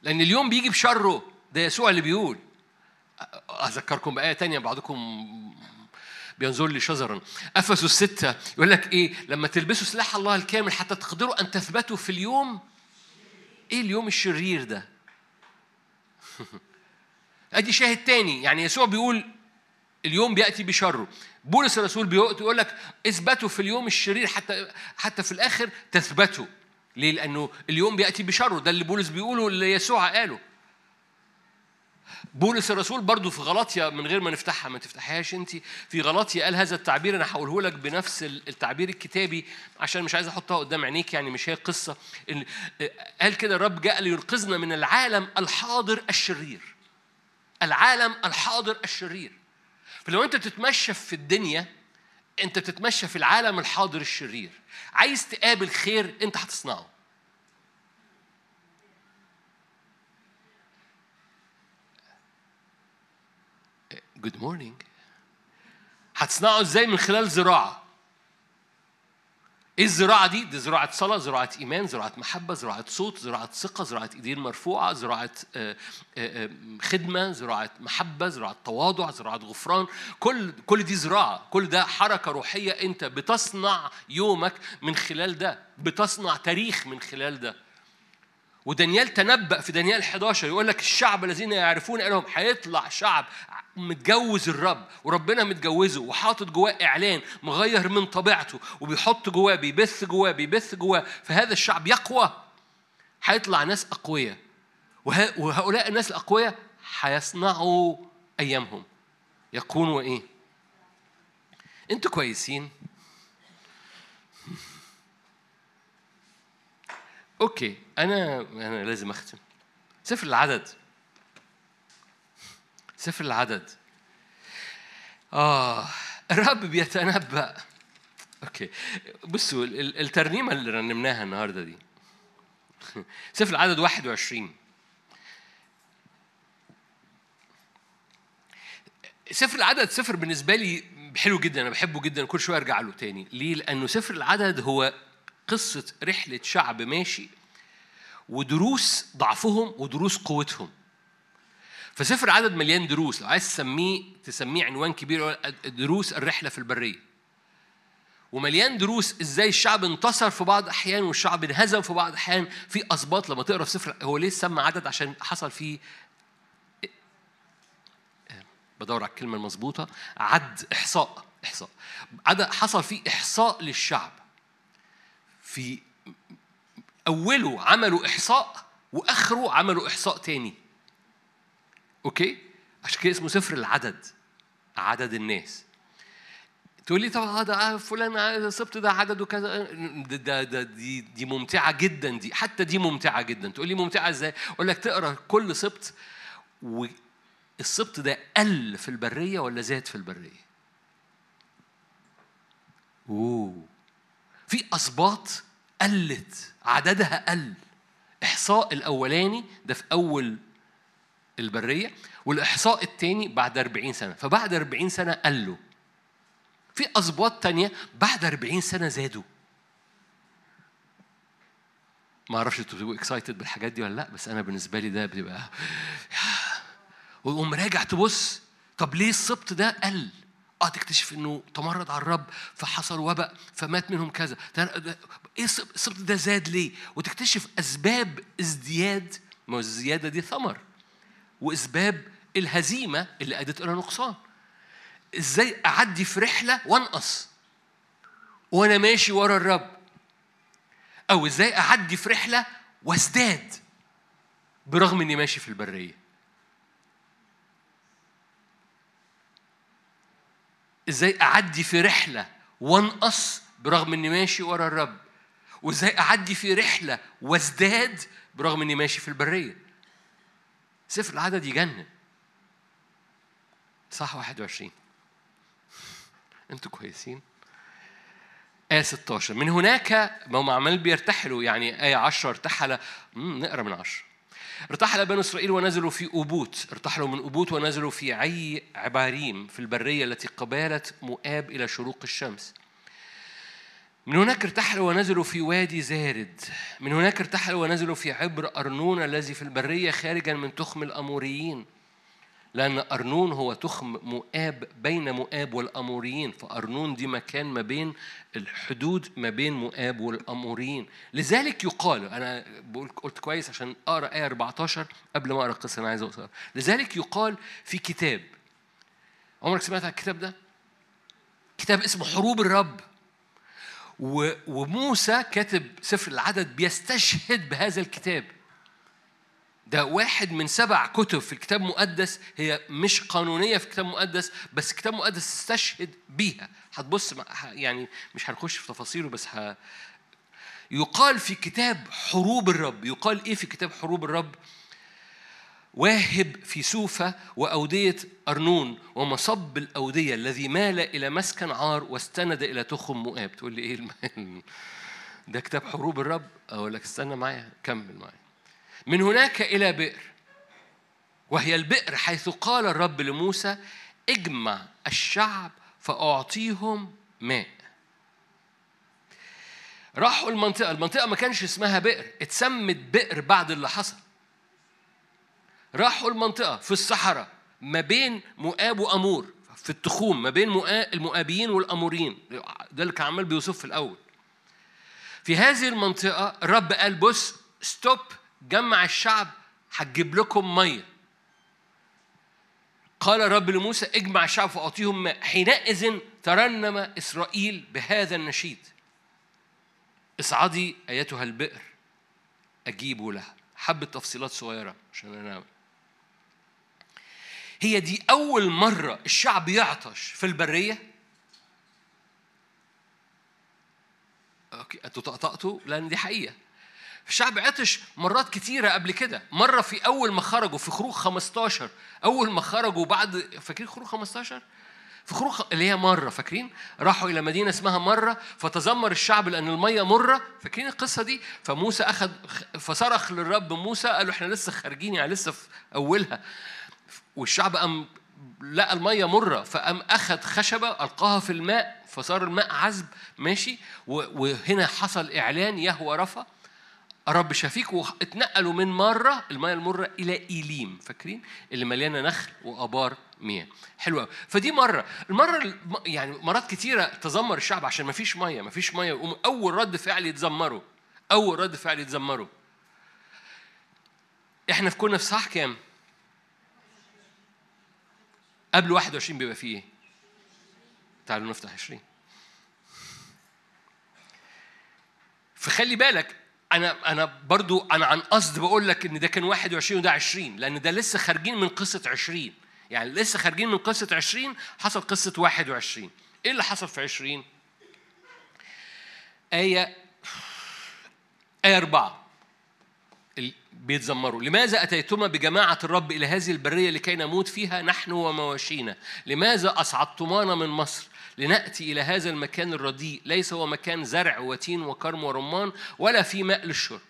لأن اليوم بيجي بشره. ده يسوع اللي بيقول. أذكركم بآية تانية بعضكم بينظر لي شزرا أفسس الستة يقول لك إيه؟ لما تلبسوا سلاح الله الكامل حتى تقدروا أن تثبتوا في اليوم. إيه اليوم الشرير ده؟ ادي شاهد تاني يعني يسوع بيقول اليوم بيأتي بشره. بولس الرسول بيقول لك اثبتوا في اليوم الشرير حتى حتى في الآخر تثبتوا. ليه؟ لأنه اليوم بيأتي بشره. ده اللي بولس بيقوله اللي يسوع قاله. بولس الرسول برضو في غلطية من غير ما نفتحها ما تفتحهاش انت في غلطية قال هذا التعبير أنا هقوله لك بنفس التعبير الكتابي عشان مش عايز أحطها قدام عينيك يعني مش هي قصة. قال كده الرب جاء لينقذنا من العالم الحاضر الشرير. العالم الحاضر الشرير. فلو انت تتمشى في الدنيا انت تتمشى في العالم الحاضر الشرير. عايز تقابل خير انت هتصنعه. good morning هتصنعه إزاي من خلال زراعة؟ إيه الزراعة دي؟ دي زراعة صلاة زراعة إيمان زراعة محبة زراعة صوت زراعة ثقة زراعة إيدين مرفوعة زراعة آه، آه، آه، خدمة زراعة محبة زراعة تواضع زراعة غفران. كل كل دي زراعة. كل ده حركة روحية أنت بتصنع يومك من خلال ده بتصنع تاريخ من خلال ده. ودانيال تنبأ في دانيال 11 يقول لك الشعب الذين يعرفون إنهم هيطلع شعب متجوز الرب وربنا متجوزه وحاطط جواه إعلان مغير من طبيعته وبيحط جواه بيبث جواه بيبث جواه فهذا الشعب يقوى. هيطلع ناس أقوياء وهؤلاء الناس الأقوياء هيصنعوا أيامهم. يكونوا إيه؟ أنتوا كويسين؟ okay أنا أنا لازم أختم. سفر العدد. سفر العدد. آه الرب بيتنبأ. okay. بصوا الترنيمة اللي رنمناها النهارده دي. سفر العدد 21 سفر العدد سفر بالنسبة لي حلو جدا أنا بحبه جدا كل شوية أرجع له تاني. ليه؟ لأنه سفر العدد هو قصة رحلة شعب ماشي ودروس ضعفهم ودروس قوتهم. فسفر عدد مليان دروس لو عايز تسميه تسميه عنوان كبير دروس الرحلة في البرية. ومليان دروس إزاي الشعب انتصر في بعض الاحيان والشعب انهزم في بعض الاحيان في أسباط لما تقرأ في سفر هو ليه سمى عدد؟ عشان حصل فيه بدور على الكلمة المظبوطة. عد إحصاء إحصاء. عدد حصل فيه إحصاء للشعب. في أوله عملوا إحصاء وآخره عملوا إحصاء تاني أوكي؟ عشان كده اسمه سفر العدد عدد الناس تقول لي طبعا ده فلان سبت ده عدد وكذا ده, ده, ده دي دي ممتعة جدا دي حتى دي ممتعة جدا تقول لي ممتعة إزاي؟ أقول لك تقرأ كل سبت والسبت ده قل في البرية ولا زاد في البرية؟ أوه في أسباط قلت عددها قل. إحصاء الأولاني ده في أول البرية والإحصاء الثاني بعد 40 سنة. فبعد 40 سنة قلوا. في أسباط تانية بعد 40 سنة زادوا. ما أعرفش أنتوا بتبقوا اكسايتد بالحاجات دي ولا لأ بس أنا بالنسبة لي ده بتبقى وقوم راجع تبص طب ليه السبط ده قل؟ آه تكتشف إنه تمرد على الرب فحصل وباء فمات منهم كذا. إيه السبط ده زاد ليه؟ وتكتشف أسباب ازدياد ما الزيادة دي ثمر. وأسباب الهزيمة اللي أدت إلى نقصان. إزاي أعدي في رحلة وأنقص؟ وأنا ماشي ورا الرب. أو إزاي أعدي في رحلة وأزداد؟ برغم إني ماشي في البرية. إزاي اعدي في رحلة وانقص برغم اني ماشي ورا الرب؟ وازاي اعدي في رحلة وازداد برغم اني ماشي في البرية؟ سفر العدد يجنن. صح 21 أنتوا كويسين. آية 16 من هناك ما هم عمال بيرتحلوا يعني آية 10 ارتحل. نقرأ من 10 ارتحل بنو إسرائيل ونزلوا في أبوت ارتحلوا من أبوت ونزلوا في عي عباريم في البرية التي قبالة مؤاب إلى شروق الشمس. من هناك ارتحلوا ونزلوا في وادي زارد. من هناك ارتحلوا ونزلوا في عبر أرنون الذي في البرية خارجا من تخم الأموريين. لأن أرنون هو تخم مؤاب بين مؤاب والأموريين فأرنون دي مكان ما بين الحدود ما بين مؤاب والأموريين. لذلك يقال أنا قلت كويس عشان أقرأ آية 14 قبل ما أقرأ القصة أنا عايز أقرأ لذلك يقال في كتاب. عمرك سمعت عن الكتاب ده؟ كتاب اسمه حروب الرب. وموسى كاتب سفر العدد بيستشهد بهذا الكتاب. ده واحد من سبع كتب في الكتاب المقدس هي مش قانونية في الكتاب المقدس بس الكتاب المقدس استشهد بيها. هتبص يعني مش هنخش في تفاصيله بس ه... يقال في كتاب حروب الرب. يقال إيه في كتاب حروب الرب؟ واهب في سوفة وأودية أرنون ومصب الأودية الذي مال إلى مسكن عار واستند إلى تخم مؤاب. تقول لي إيه. ده كتاب حروب الرب؟ أقول لك استنى معايا كمل معايا. من هناك إلى بئر. وهي البئر حيث قال الرب لموسى اجمع الشعب فأعطيهم ماء. راحوا المنطقة. المنطقة ما كانش اسمها بئر اتسمت بئر بعد اللي حصل. راحوا المنطقة في الصحراء ما بين مؤاب وأمور في التخوم ما بين المؤابيين والأموريين. ده اللي كان عمال بيوصف في الأول. في هذه المنطقة الرب قال بص ستوب جمع الشعب هتجيب لكم مية. قال الرب لموسى اجمع الشعب فأعطيهم ماء حينئذ ترنم إسرائيل بهذا النشيد. اصعدي أيتها البئر أجيب لها. حبة تفصيلات صغيرة عشان أنا هي دي أول مرة الشعب يعطش في البرية؟ أوكي أنتوا طقطقتوا؟ لأن دي حقيقة. الشعب عطش مرات كتيرة قبل كده. مرة في أول ما خرجوا في خروج 15 أول ما خرجوا بعد فاكرين خروج 15 في خروج اللي هي مرة فاكرين؟ راحوا إلى مدينة اسمها مرة فتذمر الشعب لأن المية مرة. فاكرين القصة دي؟ فموسى أخذ فصرخ للرب موسى قال له إحنا لسه خارجين يعني لسه في أولها. والشعب قام لقى المية مرة فقام أخذ خشبة ألقاها في الماء فصار الماء عذب ماشي؟ وهنا حصل إعلان يهوى رفا رب شفيك واتنقلوا من مرة المياه المرة إلى إيليم فاكرين؟ اللي مليانة نخل وآبار مياه. حلوة فدي مرة. المرة يعني مرات كتيرة تذمر الشعب عشان ما فيش مية ما فيش مية أول رد فعل يتذمروا أول رد فعل يتذمروا إحنا في كنا في صح كام؟ قبل 21 بيبقى فيه إيه؟ تعالوا نفتح 20 فخلي بالك أنا أنا برضو أنا عن قصد بقول لك إن ده كان 21 وده 20 لأن ده لسه خارجين من قصة 20 يعني لسه خارجين من قصة 20 حصل قصة 21 إيه اللي حصل في 20 آية آية أربعة. بيتذمروا. لماذا أتيتما بجماعة الرب إلى هذه البرية لكي نموت فيها نحن ومواشينا؟ لماذا أصعدتمانا من مصر؟ لنأتي إلى هذا المكان الرديء. ليس هو مكان زرع وتين وكرم ورمان ولا في ماء للشرب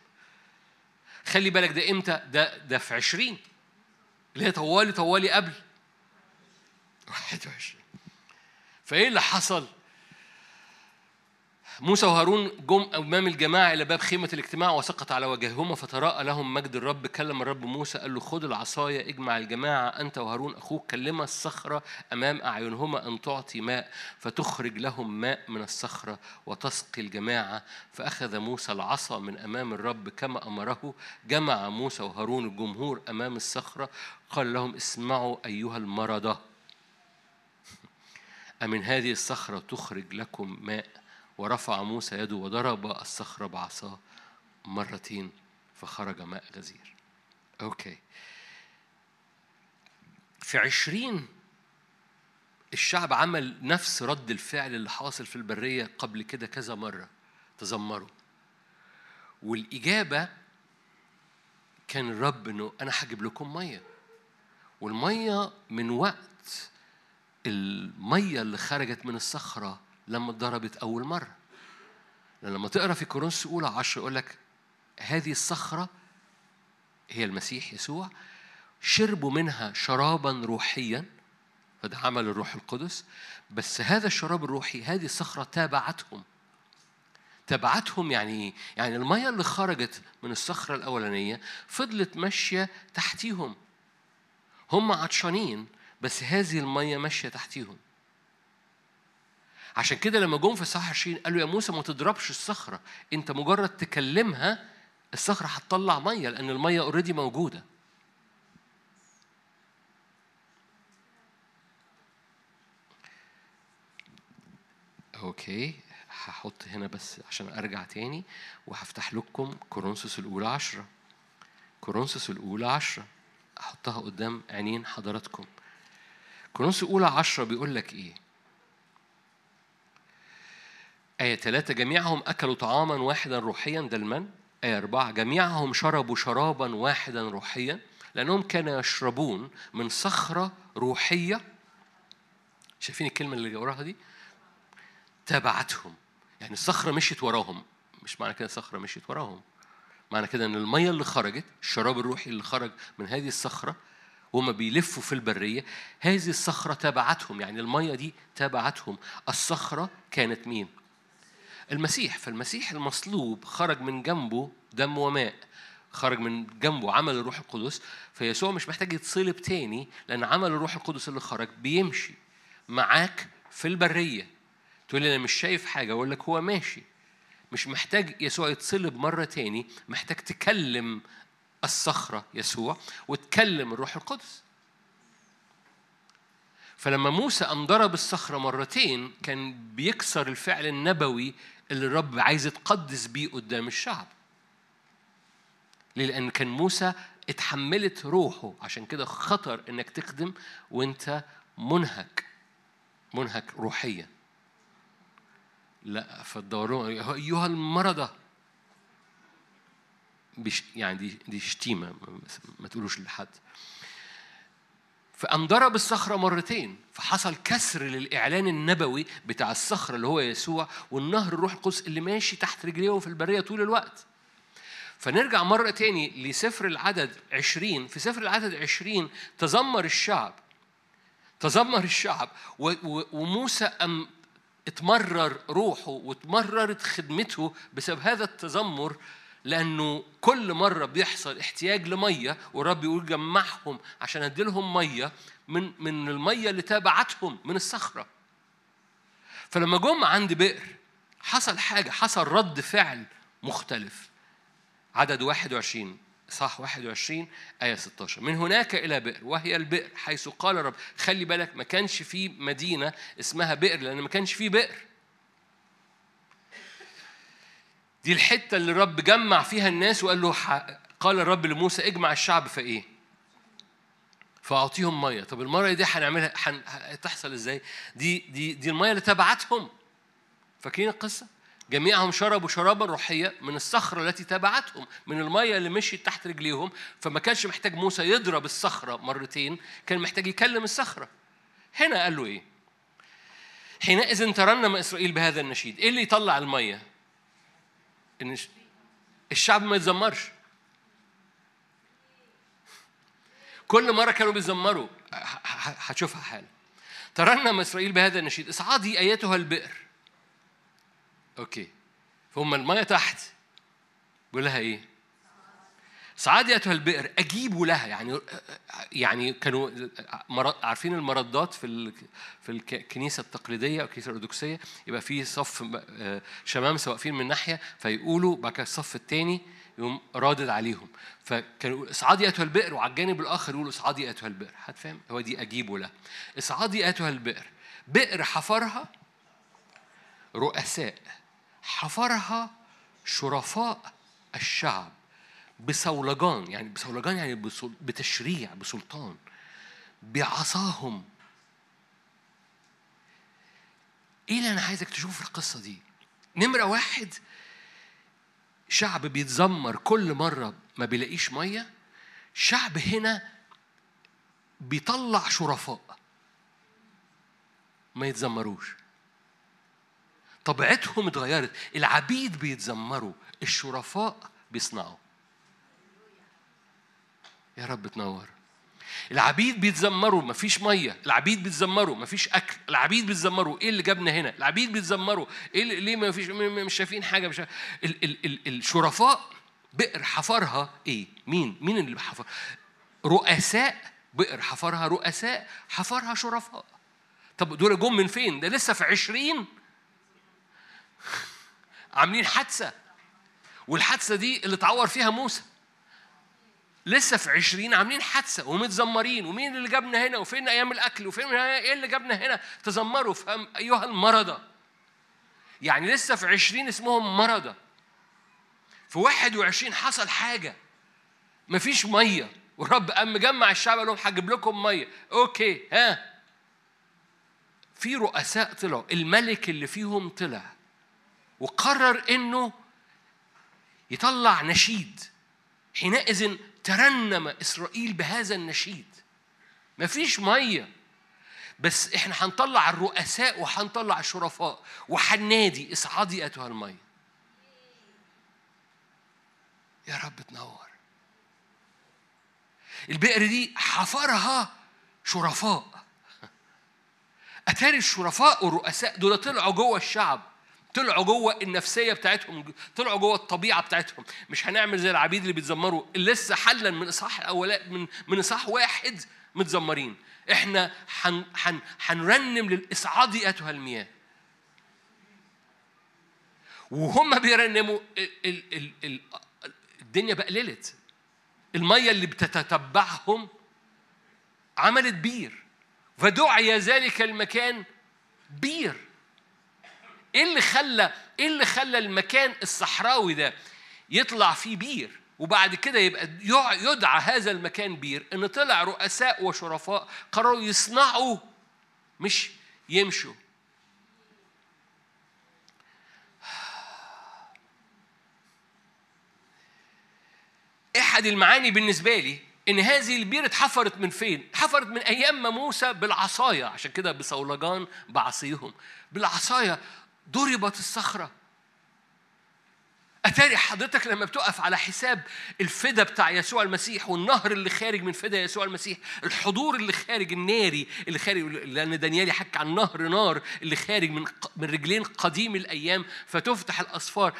خلي بالك ده إمتى؟ ده ده في عشرين. اللي هي طوالي طوالي قبل. 21 فإيه اللي حصل؟ موسى وهارون جم أمام الجماعة إلى باب خيمة الاجتماع وسقط على وجههما فتراءى لهم مجد الرب. كلم الرب موسى قال له خذ العصاية اجمع الجماعة أنت وهارون أخوك. كلم الصخرة أمام أعينهما أن تعطي ماء فتخرج لهم ماء من الصخرة وتسقي الجماعة. فأخذ موسى العصا من أمام الرب كما أمره. جمع موسى وهارون الجمهور أمام الصخرة قال لهم اسمعوا أيها المرضى أمن هذه الصخرة تخرج لكم ماء ورفع موسى يده وضرب الصخرة بعصاه مرتين فخرج ماء غزير. أوكي. في عشرين الشعب عمل نفس رد الفعل اللي حاصل في البرية قبل كده كذا مرة تذمروا. والإجابة كان الرب إنه أنا هجيب لكم مية. والمية من وقت المية اللي خرجت من الصخرة لما اتضربت أول مرة. لما تقرأ في كورنثوس أولى عشر يقول لك هذه الصخرة هي المسيح يسوع شربوا منها شرابا روحيا فده عمل الروح القدس بس هذا الشراب الروحي هذه الصخرة تابعتهم. تبعتهم يعني إيه؟ يعني المية اللي خرجت من الصخرة الأولانية فضلت ماشية تحتيهم. هم عطشانين بس هذه المية ماشية تحتيهم. عشان كده لما جم في الصح 20 قالوا يا موسى ما تضربش الصخرة انت مجرد تكلمها الصخرة هتطلع مية لأن المية اوريدي موجودة. أوكي هحط هنا بس عشان أرجع تاني وهفتح لكم كورنثوس الأولى عشرة. كورنثوس الأولى عشرة أحطها قدام عينين حضراتكم. كورنثوس الأولى عشرة بيقول لك إيه؟ آية ثلاثة جميعهم أكلوا طعاما واحدا روحيا ده المن. آية أربعة جميعهم شربوا شرابا واحدا روحيا لأنهم كانوا يشربون من صخرة روحية. شايفين الكلمة اللي وراها دي؟ تابعتهم يعني الصخرة مشيت وراهم. مش معنى كده الصخرة مشيت وراهم. معنى كده إن المية اللي خرجت الشراب الروحي اللي خرج من هذه الصخرة وهم بيلفوا في البرية هذه الصخرة تابعتهم يعني المية دي تابعتهم الصخرة كانت مين؟ المسيح فالمسيح المصلوب خرج من جنبه دم وماء خرج من جنبه عمل الروح القدس فيسوع مش محتاج يتصلب تاني لأن عمل الروح القدس اللي خرج بيمشي معاك في البرية. تقول لي أنا مش شايف حاجة أقول لك هو ماشي. مش محتاج يسوع يتصلب مرة تاني محتاج تكلم الصخرة يسوع وتكلم الروح القدس. فلما موسى قام ضرب الصخرة مرتين كان بيكسر الفعل النبوي اللي الرب عايز يتقدس بيه قدام الشعب. ليه؟ لأن كان موسى اتحملت روحه. عشان كده خطر إنك تخدم وأنت منهك. منهك روحيا. لا فالدورون أيها المرضى. يعني دي دي شتيمة. ما تقولوش لحد. فقام ضرب الصخرة مرتين فحصل كسر للإعلان النبوي بتاع الصخرة اللي هو يسوع والنهر الروح القدس اللي ماشي تحت رجليه في البرية طول الوقت. فنرجع مرة تاني لسفر العدد عشرين. في سفر العدد عشرين تذمر الشعب تذمر الشعب وموسى أم اتمرر روحه واتمررت خدمته بسبب هذا التذمر لأنه كل مرة بيحصل احتياج لمية والرب يقول جمعهم عشان أديلهم مية من من المية اللي تابعتهم من الصخرة. فلما جم عند بئر حصل حاجة حصل رد فعل مختلف. عدد 21 صح 21 آية 16 من هناك إلى بئر وهي البئر حيث قال الرب خلي بالك ما كانش في مدينة اسمها بئر لأن ما كانش في بئر دي الحتة اللي الرب جمع فيها الناس وقال له قال الرب لموسى اجمع الشعب في إيه؟ فأعطيهم مية طب المية دي هنعملها هتحصل إزاي؟ دي دي دي المية اللي تبعتهم فاكرين القصة؟ جميعهم شربوا شرابا روحية من الصخرة التي تبعتهم من المية اللي مشيت تحت رجليهم فما كانش محتاج موسى يضرب الصخرة مرتين كان محتاج يكلم الصخرة هنا قال له إيه؟ حينئذ ترنم إسرائيل بهذا النشيد إيه اللي يطلع المية؟ إن الشعب ما يتذمرش. كل مرة كانوا بيزمروا هتشوفها حالا. ترنم إسرائيل بهذا النشيد. اصعدي أيتها البئر. أوكي. فهم المية تحت. بيقول لها إيه؟ أيتها البئر أجيبوا لها. يعني يعني كانوا عارفين المردات في في الكنيسة التقليدية أو الكنيسة الأرثوذكسية؟ يبقى في صف شمامسة واقفين من ناحية فيقولوا بعد كده الصف الثاني يقوم رادد عليهم. فكانوا اصعدي أيتها البئر وعلى الجانب الآخر يقولوا اصعدي أيتها البئر. هتفهم هو دي أجيبوا لها. اصعدي أيتها البئر بئر حفرها رؤساء حفرها شرفاء الشعب. بصولجان يعني بصولجان يعني بتشريع بسلطان. بعصاهم. إيه اللي أنا عايزك تشوف في القصة دي؟ نمرة واحد شعب بيتذمر كل مرة ما بيلاقيش مية شعب هنا بيطلع شرفاء. ما يتذمروش طبيعتهم اتغيرت. العبيد بيتذمروا الشرفاء بيصنعوا. يا رب تنور. العبيد بيتذمروا مفيش مية. العبيد بيتذمروا مفيش أكل. العبيد بيتذمروا إيه اللي جابنا هنا؟ العبيد بيتذمروا إيه اللي ليه مفيش مش شايفين حاجة؟ مش ال ال ال الشرفاء بئر حفرها إيه؟ مين؟ مين اللي حفر؟ رؤساء بئر حفرها رؤساء حفرها شرفاء. طب دول جم من فين؟ ده لسه في عشرين؟ عاملين حادثة. والحادثة دي اللي اتعور فيها موسى. لسه في عشرين عاملين حادثة ومتزمرين ومين اللي جابنا هنا وفين أيام الأكل وفين إيه اللي جابنا هنا؟ تزمروا أيها المرضى يعني لسه في عشرين اسمهم مرضى في واحد وعشرين حصل حاجة. مفيش مية. والرب قام مجمع الشعب قال لهم هجيب لكم مية. أوكي ها. في رؤساء طلعوا. الملك اللي فيهم طلع. وقرر إنه يطلع نشيد. حينئذ ترنم إسرائيل بهذا النشيد. مفيش مية. بس إحنا هنطلع الرؤساء وهنطلع الشرفاء وهنادي اصعدي أيتها المية. يا رب تنور. البئر دي حفرها شرفاء. أتاري الشرفاء والرؤساء دول طلعوا جوه الشعب. طلعوا جوه النفسية بتاعتهم طلعوا جوه الطبيعة بتاعتهم. مش هنعمل زي العبيد اللي بيتذمروا لسه حلا من إصحاح الاولاني من من إصحاح واحد متذمرين إحنا هن هن هنرنم للإصعاد أيتها المياه. وهم بيرنموا ال ال ال الدنيا بقللت الميه اللي بتتتبعهم عملت بير. فدعي ذلك المكان بير. إيه اللي خلى إيه اللي خلى المكان الصحراوي ده يطلع فيه بير؟ وبعد كده يبقى يدعى هذا المكان بير إن طلع رؤساء وشرفاء قرروا يصنعوا مش يمشوا. إحد المعاني بالنسبة لي إن هذه البير اتحفرت من فين؟ اتحفرت من أيام ما موسى بالعصاية عشان كده بصولجان بعصيهم. بالعصاية ضربت الصخرة. أتاري حضرتك لما بتقف على حساب الفدا بتاع يسوع المسيح والنهر اللي خارج من فدا يسوع المسيح الحضور اللي خارج الناري اللي خارج لأن دانيال يحكي عن نهر نار اللي خارج من من رجلين قديم الأيام فتفتح الأصفار.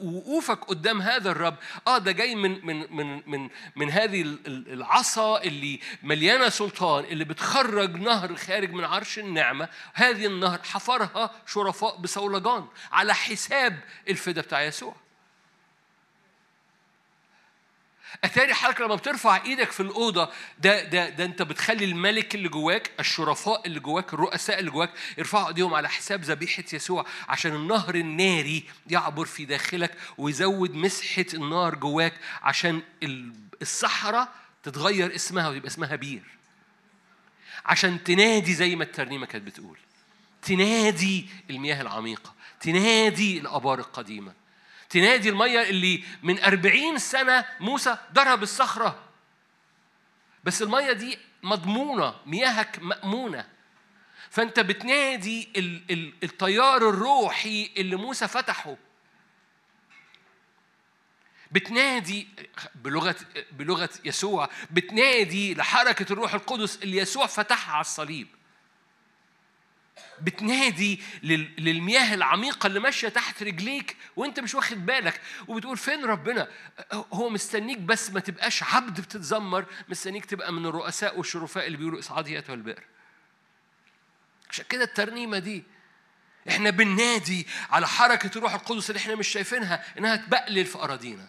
وقوفك قدام هذا الرب. آه ده جاي من من من من من هذه العصا اللي مليانة سلطان اللي بتخرج نهر خارج من عرش النعمة. هذه النهر حفرها شرفاء بصولجان على حساب الفدا بتاع يسوع. أتاري حضرتك لما بترفع إيدك في الأوضة ده ده ده أنت بتخلي الملك اللي جواك الشرفاء اللي جواك الرؤساء اللي جواك يرفعوا إيديهم على حساب ذبيحة يسوع عشان النهر الناري يعبر في داخلك ويزود مسحة النار جواك عشان الصحراء تتغير اسمها ويبقى اسمها بير. عشان تنادي زي ما الترنيمة كانت بتقول. تنادي المياه العميقة. تنادي الآبار القديمة. تنادي المية اللي من أربعين سنة موسى ضرب الصخرة بس المية دي مضمونة مياهك مأمونة. فأنت بتنادي التيار الروحي اللي موسى فتحه. بتنادي بلغة بلغة يسوع بتنادي لحركة الروح القدس اللي يسوع فتحها على الصليب. بتنادي للمياه العميقة اللي ماشية تحت رجليك وانت مش واخد بالك وبتقول فين ربنا؟ هو مستنيك بس ما تبقاش عبد بتتذمر مستنيك تبقى من الرؤساء والشرفاء اللي بيقولوا اصعدي ايتها البئر. عشان كده الترنيمة دي إحنا بننادي على حركة الروح القدس اللي إحنا مش شايفينها إنها تبقلل في أراضينا.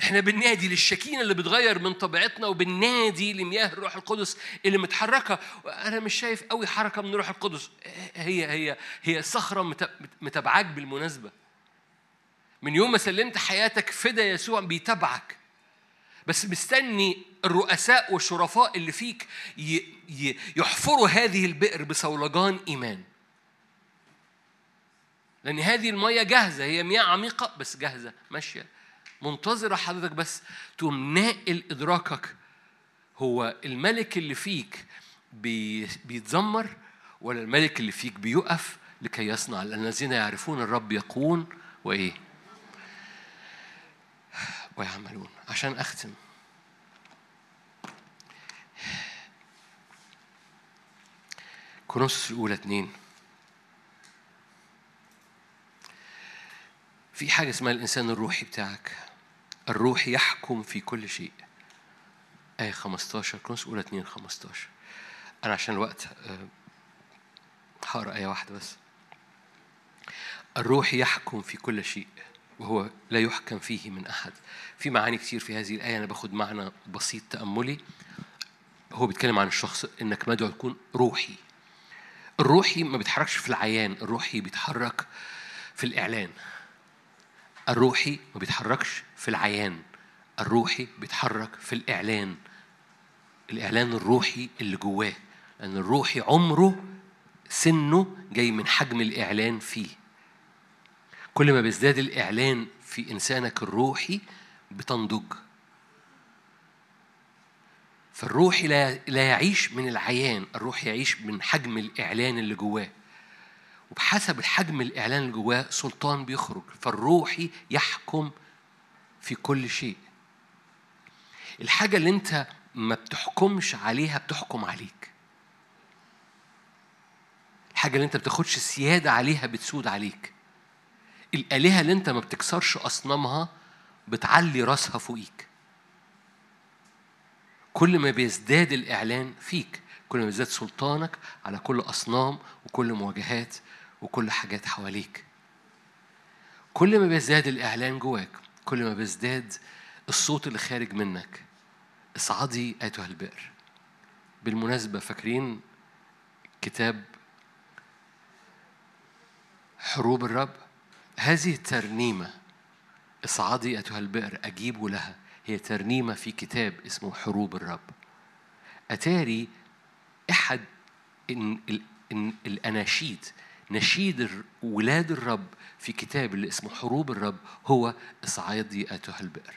إحنا بننادي للشكينة اللي بتغير من طبيعتنا وبننادي لمياه الروح القدس اللي متحركة. أنا مش شايف قوي حركة من الروح القدس. هي هي هي صخرة متابعاك بالمناسبة. من يوم ما سلمت حياتك فدا يسوع بيتابعك بس مستني الرؤساء والشرفاء اللي فيك يحفروا هذه البئر بصولجان إيمان. لأن هذه المية جاهزة. هي مياه عميقة بس جاهزة. ماشية. منتظرة حضرتك بس تقوم ناقل إدراكك. هو الملك اللي فيك بي بيتذمر ولا الملك اللي فيك بيقف لكي يصنع؟ لأن الذين يعرفون الرب يقون وإيه؟ ويعملون. عشان أختم. كورنثوس الأولى اتنين. في حاجة اسمها الإنسان الروحي بتاعك. الروح يحكم في كل شيء. آية 15 كورنثوس أولى 2 15 أنا عشان الوقت آه، هقرأ آية واحدة بس. الروح يحكم في كل شيء وهو لا يحكم فيه من أحد. في معاني كتير في هذه الآية أنا باخد معنى بسيط تأملي. هو بيتكلم عن الشخص إنك مدعو تكون روحي. الروحي ما بيتحركش في العيان الروحي بيتحرك في الإعلان. الروحي ما بيتحركش في العيان الروحي بيتحرك في الإعلان. الإعلان الروحي اللي جواه لأن الروحي عمره سنه جاي من حجم الإعلان فيه. كل ما بيزداد الإعلان في إنسانك الروحي بتنضج. فالروحي لا يعيش من العيان الروح يعيش من حجم الإعلان اللي جواه. وبحسب الحجم الإعلان اللي جواه سلطان بيخرج فالروحي يحكم في كل شيء. الحاجة اللي أنت ما بتحكمش عليها بتحكم عليك. الحاجة اللي أنت بتاخدش سيادة عليها بتسود عليك. الآلهة اللي أنت ما بتكسرش أصنامها بتعلي راسها فوقيك. كل ما بيزداد الإعلان فيك كل ما بيزداد سلطانك على كل أصنام وكل مواجهات وكل حاجات حواليك. كل ما بيزداد الإعلان جواك كل ما بيزداد الصوت اللي خارج منك. اصعدي أيتها البئر. بالمناسبة فاكرين كتاب حروب الرب؟ هذه الترنيمة اصعدي أيتها البئر أجيب لها. هي ترنيمة في كتاب اسمه حروب الرب. أتاري أحد إن الأناشيد نشيد ولاد الرب في كتاب اللي اسمه حروب الرب هو اصعدي أيتها البئر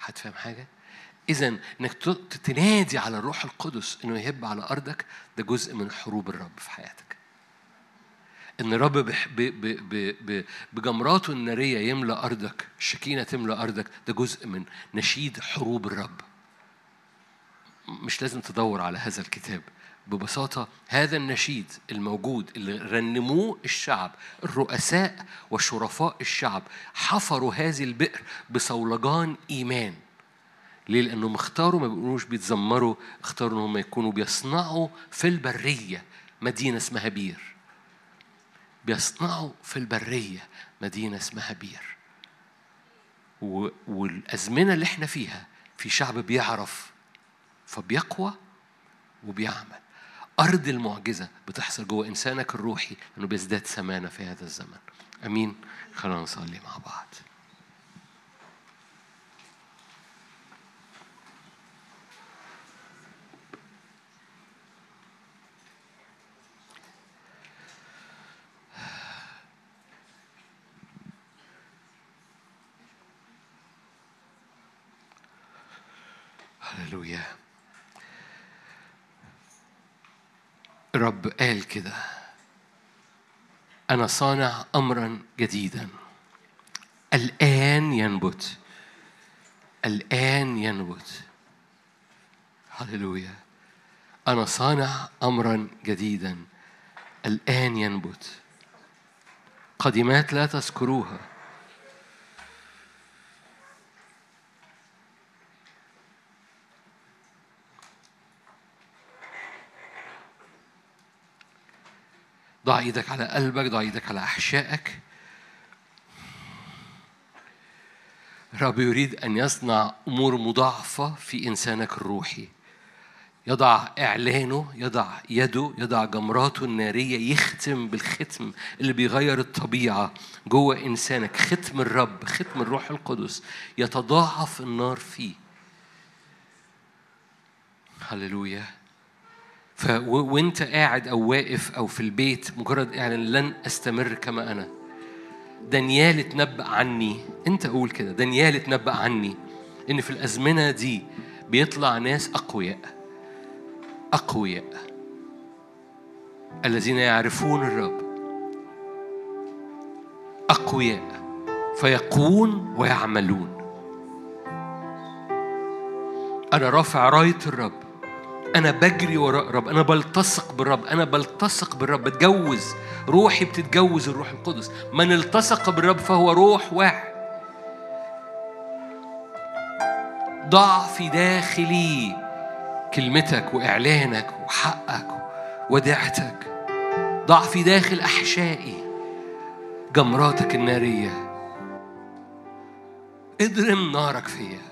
حد فاهم حاجة؟ إذا إنك تنادي على الروح القدس إنه يهب على أرضك ده جزء من حروب الرب في حياتك. إن الرب بجمراته النارية يملى أرضك، الشكينة تملى أرضك، ده جزء من نشيد حروب الرب. مش لازم تدور على هذا الكتاب، ببساطة هذا النشيد الموجود اللي رنموه الشعب الرؤساء وشرفاء الشعب حفروا هذه البئر بصولجان إيمان. ليه؟ لأنهم اختاروا ما بيقولوش بيتذمروا اختاروا إن هم يكونوا بيصنعوا في البرية مدينة اسمها بير. بيصنعوا في البرية مدينة اسمها بير. والأزمنة اللي إحنا فيها في شعب بيعرف فبيقوى وبيعمل. أرض المعجزة بتحصل جوه إنسانك الروحي إنه بيزداد سمانة في هذا الزمن. أمين. خلونا نصلي مع بعض. هللويا الرب قال كده. أنا صانع أمرا جديدا. الآن ينبت. الآن ينبت. هللويا. أنا صانع أمرا جديدا. الآن ينبت. قديمات لا تذكروها. ضع إيدك على قلبك ضع إيدك على احشائك. رب يريد أن يصنع أمور مضاعفة في إنسانك الروحي. يضع إعلانه يضع يده يضع جمراته النارية يختم بالختم اللي بيغير الطبيعة جوه إنسانك. ختم الرب ختم الروح القدس. يتضاعف النار فيه. هللويا. ف وانت قاعد أو واقف أو في البيت مجرد اعلن لن استمر كما أنا. دانيال اتنبأ عني. انت قول كده. دانيال اتنبأ عني ان في الازمنة دي بيطلع ناس أقوياء. أقوياء. الذين يعرفون الرب. أقوياء. فيقون ويعملون. أنا رافع راية الرب. أنا بجري وراء رب أنا بلتصق بالرب أنا بلتصق بالرب بتجوز روحي بتتجوز الروح القدس. من التصق بالرب فهو روح واحد. ضع في داخلي كلمتك وإعلانك وحقك ودعتك ضع في داخل أحشائي جمراتك النارية. اضرم نارك فيا.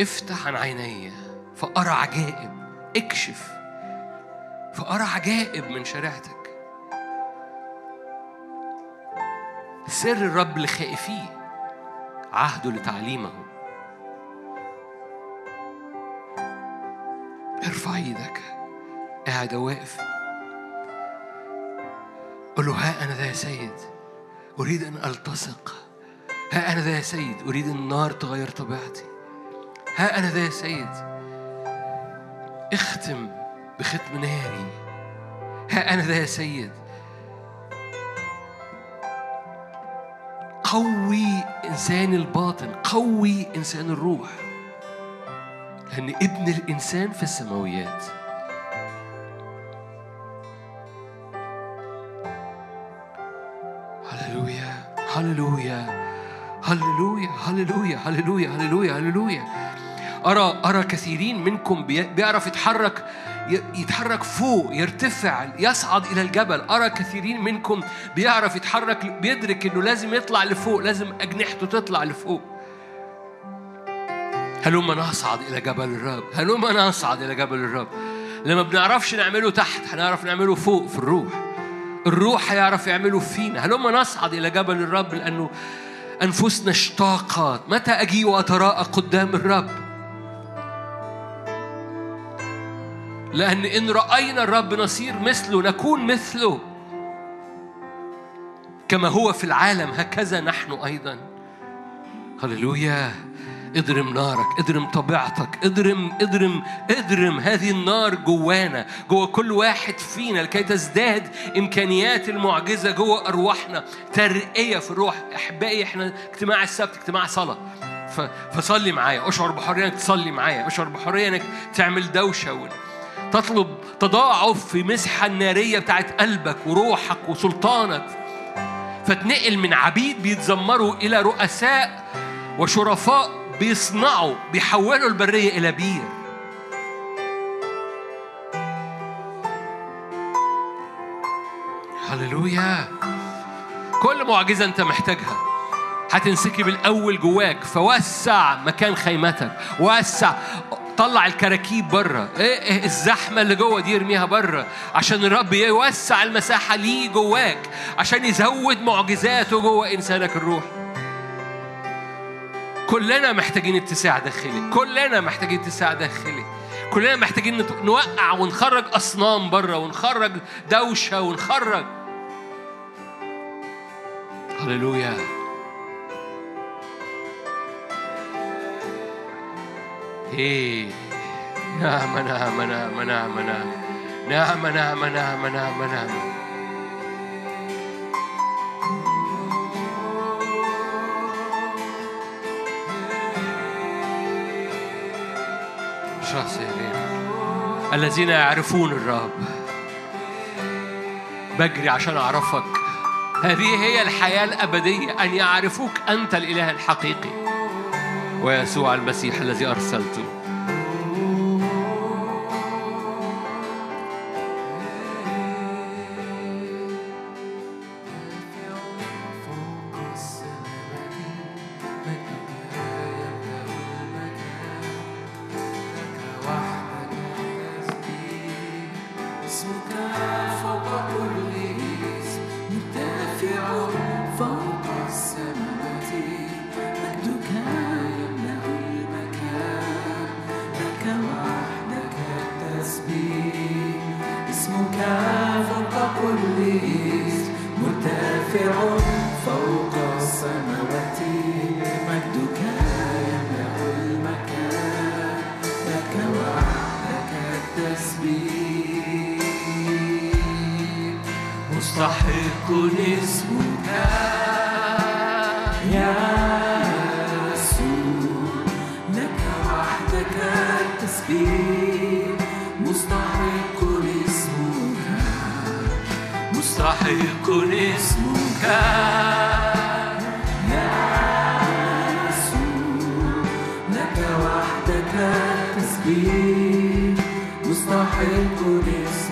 افتح عن عيني فأرى عجائب. اكشف فأرى عجائب من شريعتك. سر الرب لخائفيه عهده لتعليمه. ارفع إيدك قاعد واقف. قل له ها أنا ذا يا سيد أريد أن ألتصق. ها أنا ذا يا سيد أريد النار تغير طبيعتي. ها أنا ذا يا سيد. اختم بختم ناري ها أنا ذا يا سيد. قوي إنسان الباطن قوي إنسان الروح. لأن ابن الإنسان في السماويات. هللويا هللويا هللويا هللويا هللويا هللويا هللويا. أرى أرى كثيرين منكم بيعرف يتحرك يتحرك فوق يرتفع يصعد إلى الجبل. أرى كثيرين منكم بيعرف يتحرك بيدرك إنه لازم يطلع لفوق لازم أجنحته تطلع لفوق. هلما نصعد إلى جبل الرب؟ هلما نصعد إلى جبل الرب؟ لما بنعرفش نعمله تحت هنعرف نعمله فوق في الروح. الروح هيعرف يعمله فينا. هلما نصعد إلى جبل الرب؟ لأنه أنفسنا اشتاقت. متى أجي وأتراءى قدام الرب؟ لأن إن رأينا الرب نصير مثله نكون مثله. كما هو في العالم هكذا نحن أيضا. هللويا. اضرم نارك اضرم طبيعتك اضرم اضرم اضرم هذه النار جوانا جوا كل واحد فينا لكي تزداد إمكانيات المعجزة جوا أرواحنا. ترقية في الروح إحبائي إحنا اجتماع السبت اجتماع صلاة. فصلي معايا أشعر بحرية إنك تصلي معايا أشعر بحرية إنك تعمل دوشة. تطلب تضاعف في مسحة النارية بتاعت قلبك وروحك وسلطانك. فتنقل من عبيد بيتذمروا إلى رؤساء وشرفاء بيصنعوا بيحولوا البرية إلى بير. هللويا. كل معجزة أنت محتاجها. هتنسكب الأول جواك فوسع مكان خيمتك وسع طلع الكراكيب بره. إيه،, إيه الزحمة اللي جوه دي ارميها بره. عشان الرب يوسع المساحة ليه جواك. عشان يزود معجزاته جوه إنسانك الروح. كلنا محتاجين اتساع داخلي. كلنا محتاجين اتساع داخلي. كلنا محتاجين نوقع ونخرج أصنام بره. ونخرج دوشة. ونخرج. هللويا. إيه. نعم نعم نعم نعم نعم. نعم نعم نعم نعم نعم. الذين يعرفون الرب. بجري عشان أعرفك. هذه هي الحياة الأبدية أن يعرفوك أنت الإله الحقيقي. ويسوع المسيح الذي أرسلته. لك التسبيح مستحق للسبيح.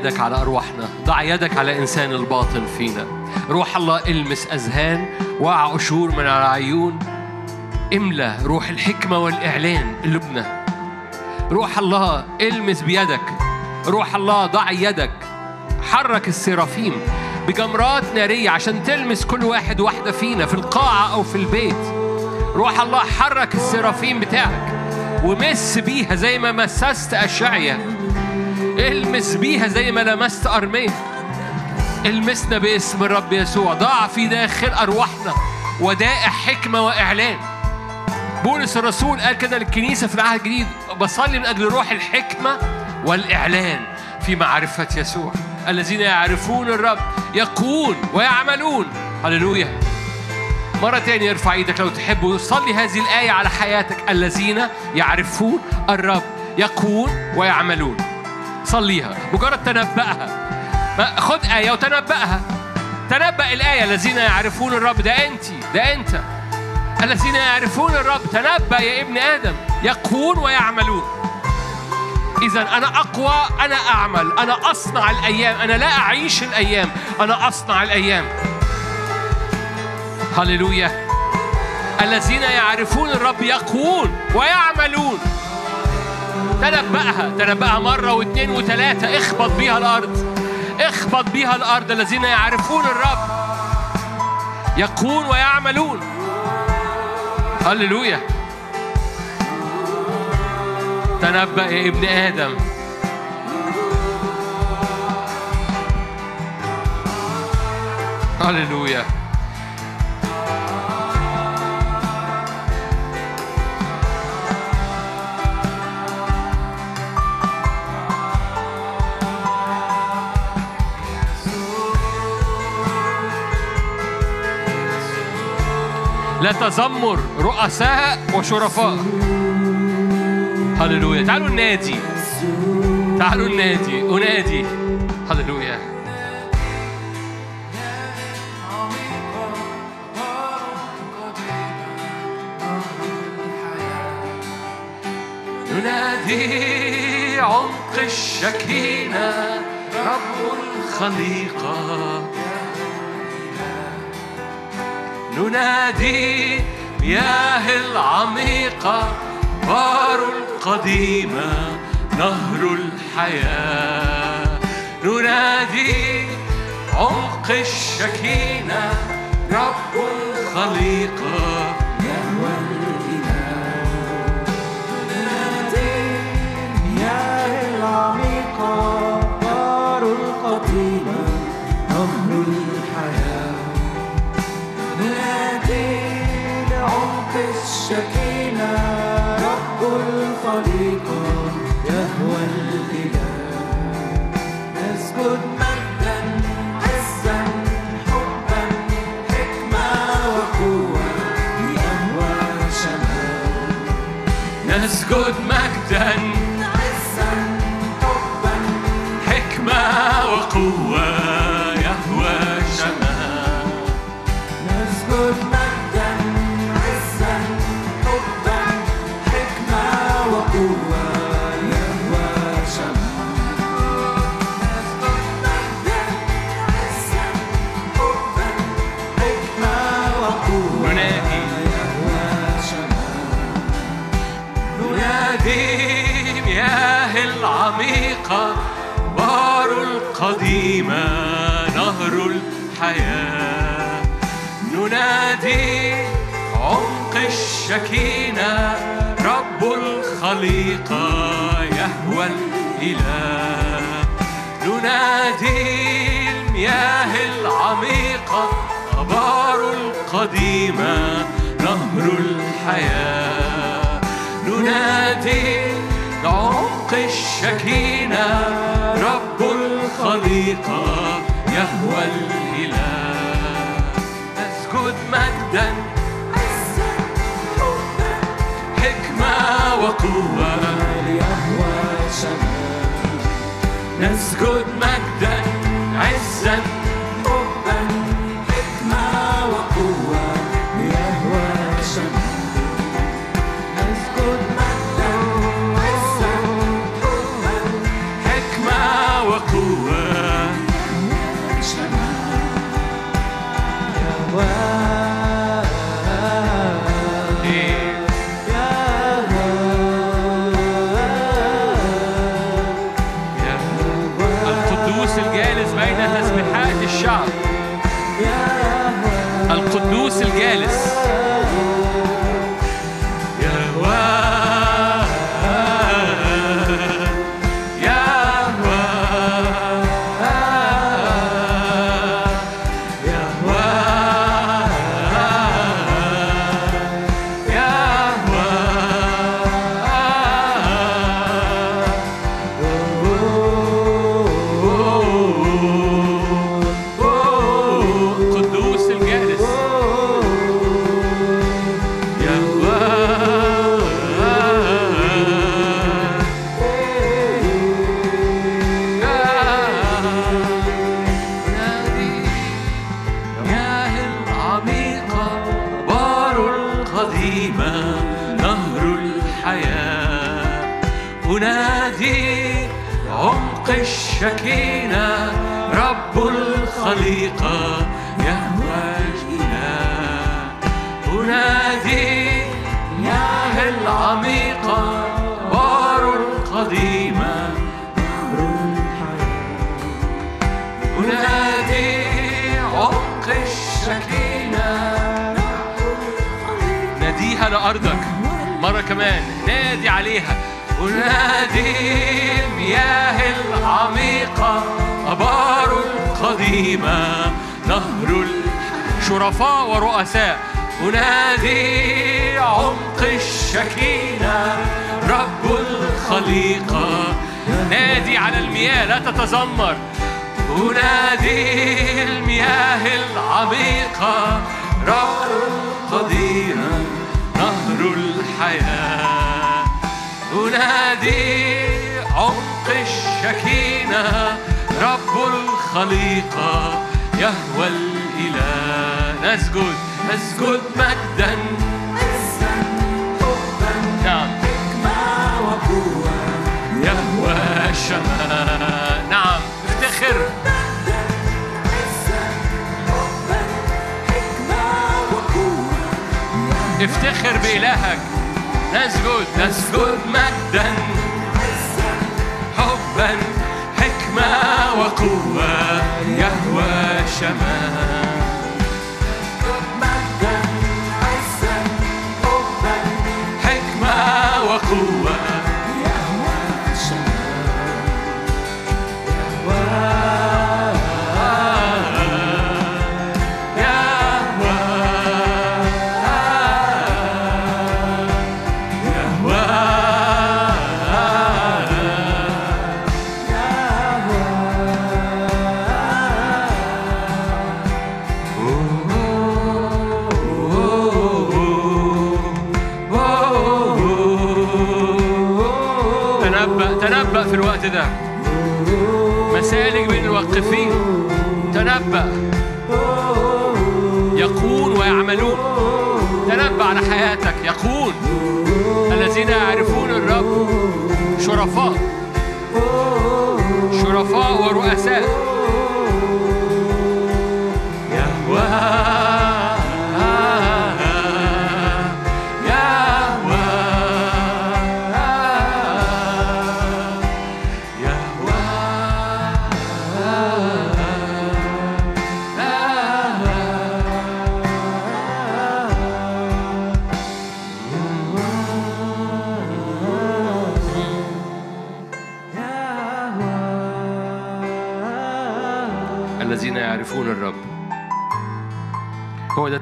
يدك على أرواحنا ضع يدك على إنسان الباطن فينا. روح الله إلمس أذهان وع قشور من على عيون املى روح الحكمة والإعلان قلوبنا روح الله إلمس بيدك روح الله ضع يدك. حرك السرافيم بجمرات نارية عشان تلمس كل واحد واحدة فينا في القاعة أو في البيت. روح الله حرك السرافيم بتاعك ومس بيها زي ما مسست أشعيا المس بيها زي ما لمست أرمية. المسنا باسم الرب يسوع. ضاع في داخل أرواحنا. ودائع حكمة وإعلان. بولس الرسول قال كده للكنيسة في العهد الجديد. بصلي من أجل روح الحكمة والإعلان في معرفة يسوع. الذين يعرفون الرب يقوون ويعملون. هللويا. مرة تانية ارفع إيدك لو تحب وصلي هذه الآية على حياتك. الذين يعرفون الرب يقوون ويعملون. صليها. مجرد تنبأها. خد آية وتنبأها. تنبأ الآية. الذين يعرفون الرب. ده أنت. ده أنت. الذين يعرفون الرب. تنبأ يا ابن آدم. يقون ويعملون. إذا أنا أقوى. أنا أعمل. أنا أصنع الأيام. أنا لا أعيش الأيام. أنا أصنع الأيام. هللويا. الذين يعرفون الرب يقوون ويعملون. تنبأها. تنبأها مرة واثنين وثلاثة اخبط بيها الأرض. اخبط بيها الأرض. الذين يعرفون الرب يقوون ويعملون. هللويا. تنبأ يا ابن آدم. هللويا. لا تذمر رؤساء وشرفاء. هللويا. تعالوا النادي. تعالوا النادي. أنادي. هللويا. ننادي عمق الشكينة رب الخليقة. ننادي مياه العميقة بار القديمة نهر الحياة. ننادي عمق الشكينة رب الخليقة لعمق الشكينة رب الخليقة يهوى الإله. نسجد ننادي عمق الشكينة رب الخليقة يهوى الإله. ننادي المياه العميقة أبار القديمة نهر الحياة. ننادي عمق الشكينة رب الخليقة يهوى الإله. نسجد مجدا عزا لأرضك مرة كمان. نادي عليها. أنادي مياه العميقة أبار القديمة نهر الشرفاء ورؤساء. أنادي عمق الشكينة رب الخليقة. نادي على المياه لا تتذمر. أنادي المياه العميقة رب الحياة. أنادي عمق الشكينة رب الخليقة يهوى الإله. نسجد نسجد مجدا. نعم. يهوى الشمال. نعم. افتخر. افتخر بإلهك. نسجد نسجد مجدا حبا حكمة وقوة يهوى شمال وقوة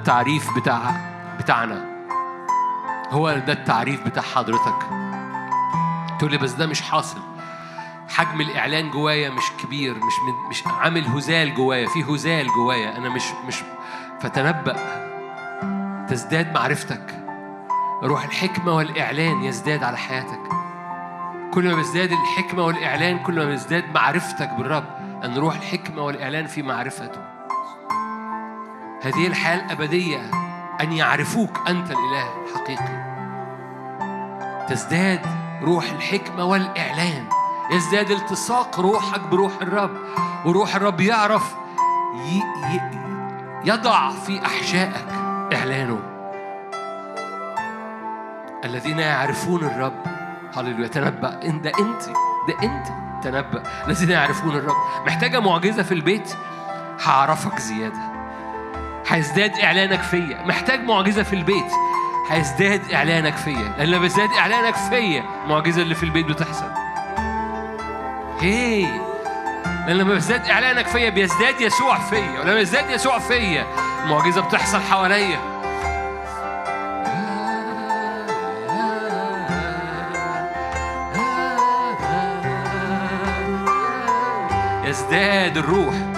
التعريف بتاع بتاعنا. هو ده التعريف بتاع حضرتك. تقول لي بس ده مش حاصل. حجم الإعلان جوايا مش كبير مش مش عامل هزال جوايا في هزال جوايا. أنا مش مش فتنبأ. تزداد معرفتك. روح الحكمة والإعلان يزداد على حياتك. كل ما بيزداد الحكمة والإعلان كل ما بيزداد معرفتك بالرب أن روح الحكمة والإعلان في معرفته. هذه الحياة الأبدية أن يعرفوك أنت الإله الحقيقي. تزداد روح الحكمة والإعلان. يزداد التصاق روحك بروح الرب. وروح الرب يعرف ي... ي... يضع في أحشائك إعلانه. الذين يعرفون الرب. هللويا. تنبأ. إن ده أنت. ده أنت. تنبأ. الذين يعرفون الرب. محتاجة معجزة في البيت؟ هعرفك زيادة. هيزداد إعلانك فيا. محتاج معجزة في البيت. هيزداد إعلانك فيا. لأن لما بيزداد إعلانك فيا المعجزة اللي في البيت بتحصل. هي لأن لما بيزداد إعلانك فيا بيزداد يسوع فيا. ولما يزداد يسوع فيا المعجزة بتحصل حواليا. يزداد الروح.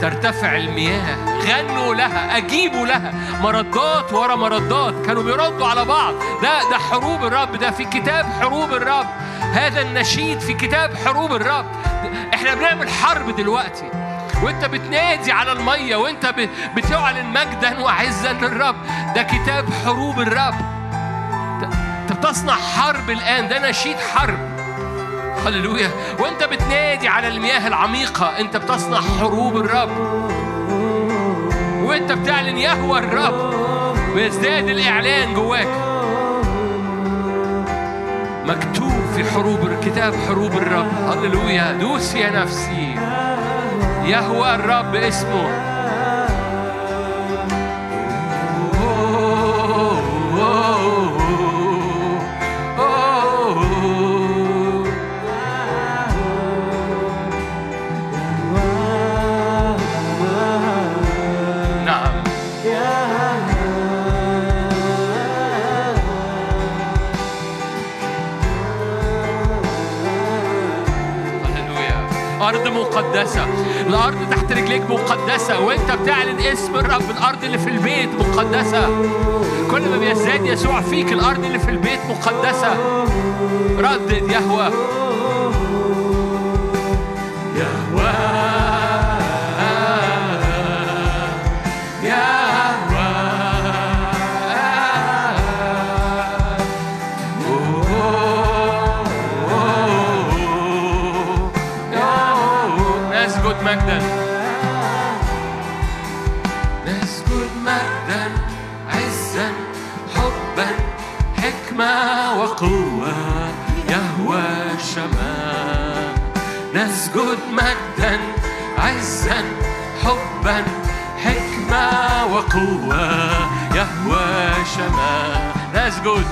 ترتفع المياه. غنوا لها أجيبوا لها. مردات ورا مردات كانوا بيردوا على بعض. ده ده حروب الرب ده في كتاب حروب الرب. هذا النشيد في كتاب حروب الرب. إحنا بنعمل حرب دلوقتي. وإنت بتنادي على المية وإنت بتعلن مجدا وعزا للرب. ده كتاب حروب الرب. أنت بتصنع حرب الآن. ده نشيد حرب. هللويا. وانت بتنادي على المياه العميقة انت بتصنع حروب الرب. وانت بتعلن يهوى الرب ويزداد الإعلان جواك. مكتوب في حروب كتاب حروب الرب. هللويا. دوس يا نفسي. يهوى الرب اسمه. أرض مقدسة. الأرض تحت رجليك مقدسة. وأنت بتعلن اسم الرب. الأرض اللي في البيت مقدسة. كل ما بيزداد يسوع فيك الأرض اللي في البيت مقدسة. ردد يهوى حبا حكمة وقوة يهوى شمال. نسجد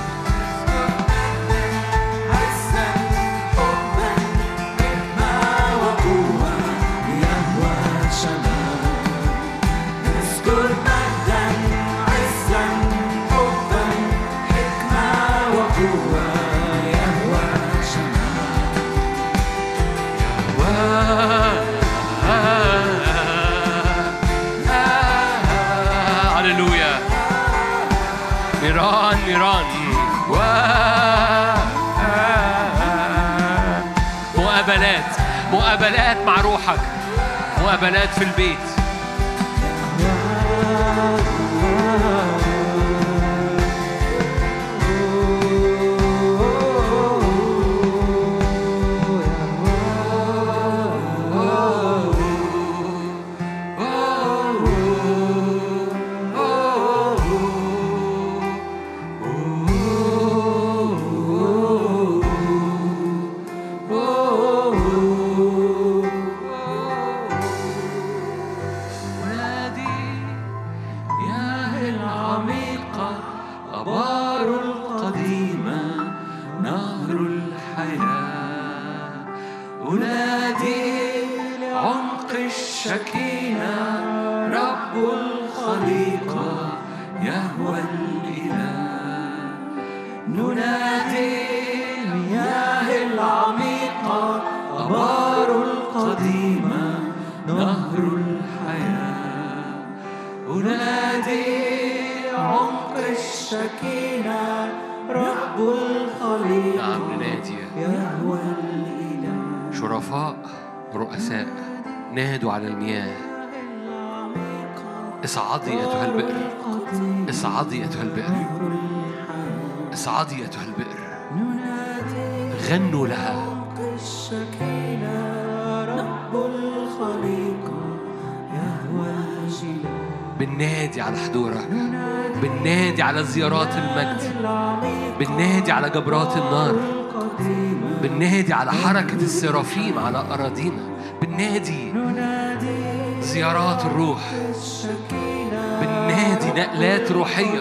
مع روحك. مقابلات في البيت. على المياه. اصعدي أيتها البئر. اصعدي أيتها البئر. اصعدي أيتها البئر. غنوا لها. رب الخليقة بننادي على حضورك بننادي على زيارات المجد. بننادي على جبرات النار. بننادي على حركة السرافيم على أراضينا. بننادي زيارات الروح. بننادي نقلات روحية.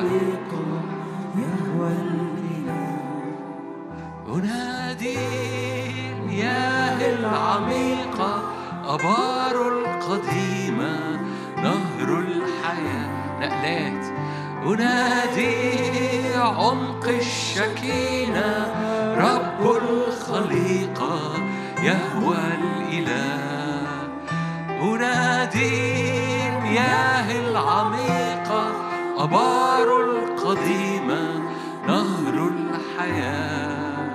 أنادي المياه العميقة أبار القديمة نهر الحياة. نقلات. أنادي عمق الشكينة رب الخليقة يهوى الإله. أنادي المياه العميقة أبار القديمة نهر الحياة.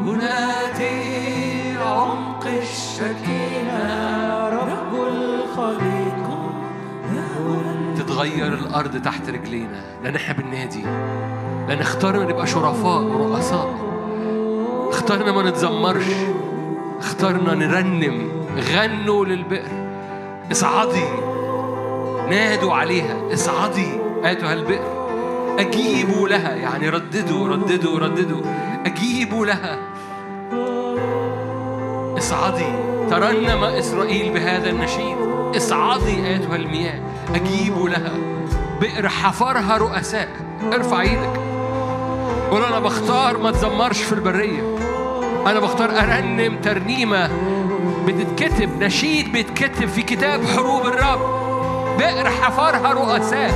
أنادي عمق الشكينة رب الخليقة تغير الأرض تحت رجلينا. لأن إحنا بالنادي لأن اخترنا نبقى شرفاء ورؤساء. اخترنا ما نتذمرش. اخترنا نرنم غنوا للبئر. اصعدي نادوا عليها اصعدي أيتها البئر. أجيبوا لها يعني رددوا رددوا رددوا. أجيبوا لها. اصعدي ترنم إسرائيل بهذا النشيد. اصعدي أيتها المياه. أجيبوا لها. بئر حفرها رؤساء. ارفع إيدك. قول أنا بختار ما تزمرش في البرية. أنا بختار أرنم ترنيمة بتتكتب نشيد بيتكتب في كتاب حروب الرب. بئر حفرها رؤساء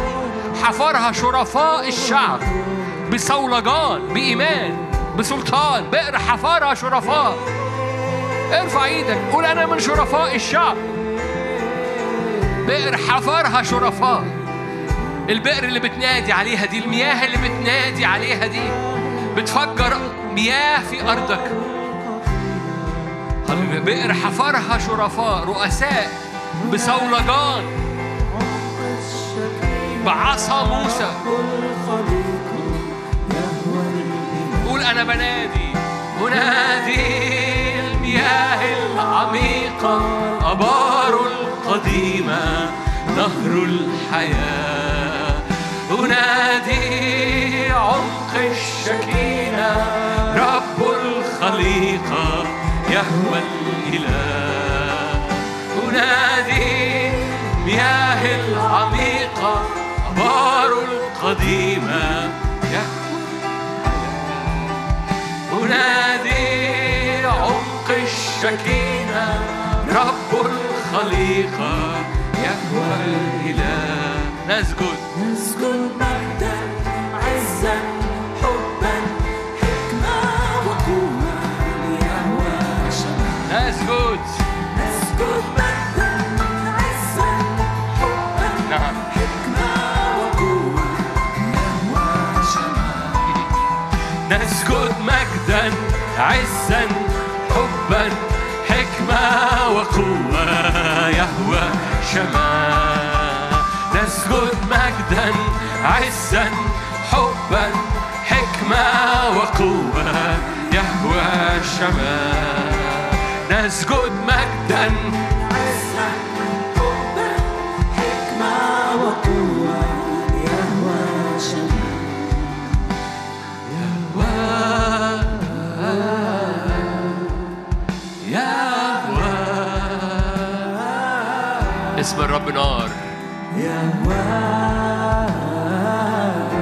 حفرها شرفاء الشعب بصولجان بإيمان بسلطان. بئر حفرها شرفاء. ارفع إيدك قول أنا من شرفاء الشعب. بئر حفرها شرفاء. البئر اللي بتنادي عليها دي المياه اللي بتنادي عليها دي بتفجر مياه في هللويا. بئر حفرها شرفاء رؤساء بصولجان بعصا موسى. قول أنا بنادي. انادي المياه العميقة. أبار القديمه نهر الحياة. أنادي عمق الشكينة. رب الخليقة. يهوى الاله أنادي مياه العميقه أبار القديمه يهوى أنادي عمق الشكينة رب الخليقة يهوى الإله نسجد. نسجد مجدا عزا عزا حبا حكمة وقوة. يهوى شمال نسجد مجدا عزا حبا حكمة وقوة. يهوى شمال نسجد مجدا الرب نار.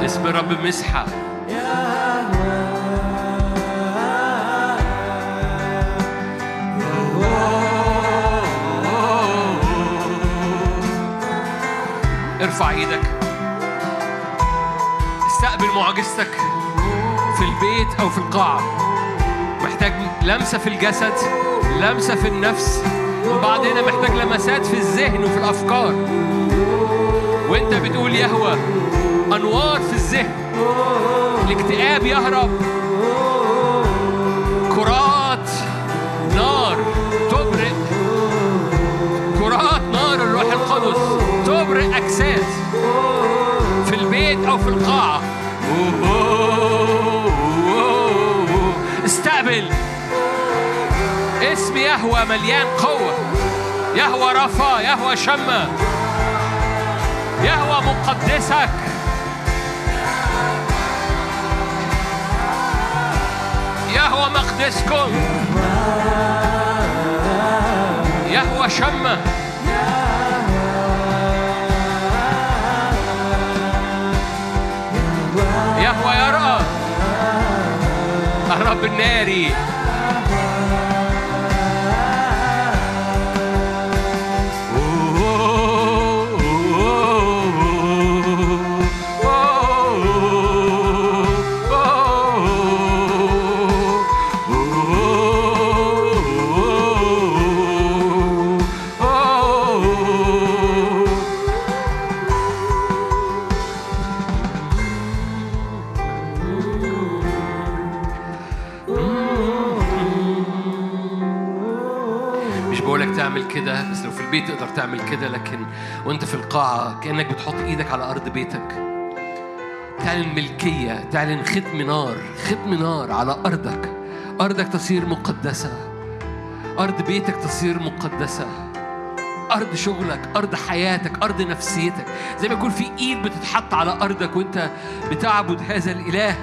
اسم الرب مسحة. ارفع إيدك. استقبل معجزتك في البيت أو في القاعة. محتاج لمسة في الجسد لمسة في النفس. البعض هنا محتاج لمسات في الذهن وفي الأفكار. وأنت بتقول يهوى أنوار في الذهن. الاكتئاب يهرب. كرات نار. يهوى مليان قوة. يهوى رفا يهوى شمة. يهوى مقدسك. يهوى مقدسكم. يهوى شمة. يهوى يرى الرب الناري. تعمل كده لكن وانت في القاعة كأنك بتحط إيدك على أرض بيتك. تعلن ملكية تعلن ختم نار ختم نار على أرضك. أرضك تصير مقدسة. أرض بيتك تصير مقدسة. أرض شغلك أرض حياتك أرض نفسيتك. زي ما يكون في إيد بتتحط على أرضك وأنت بتعبد هذا الإله.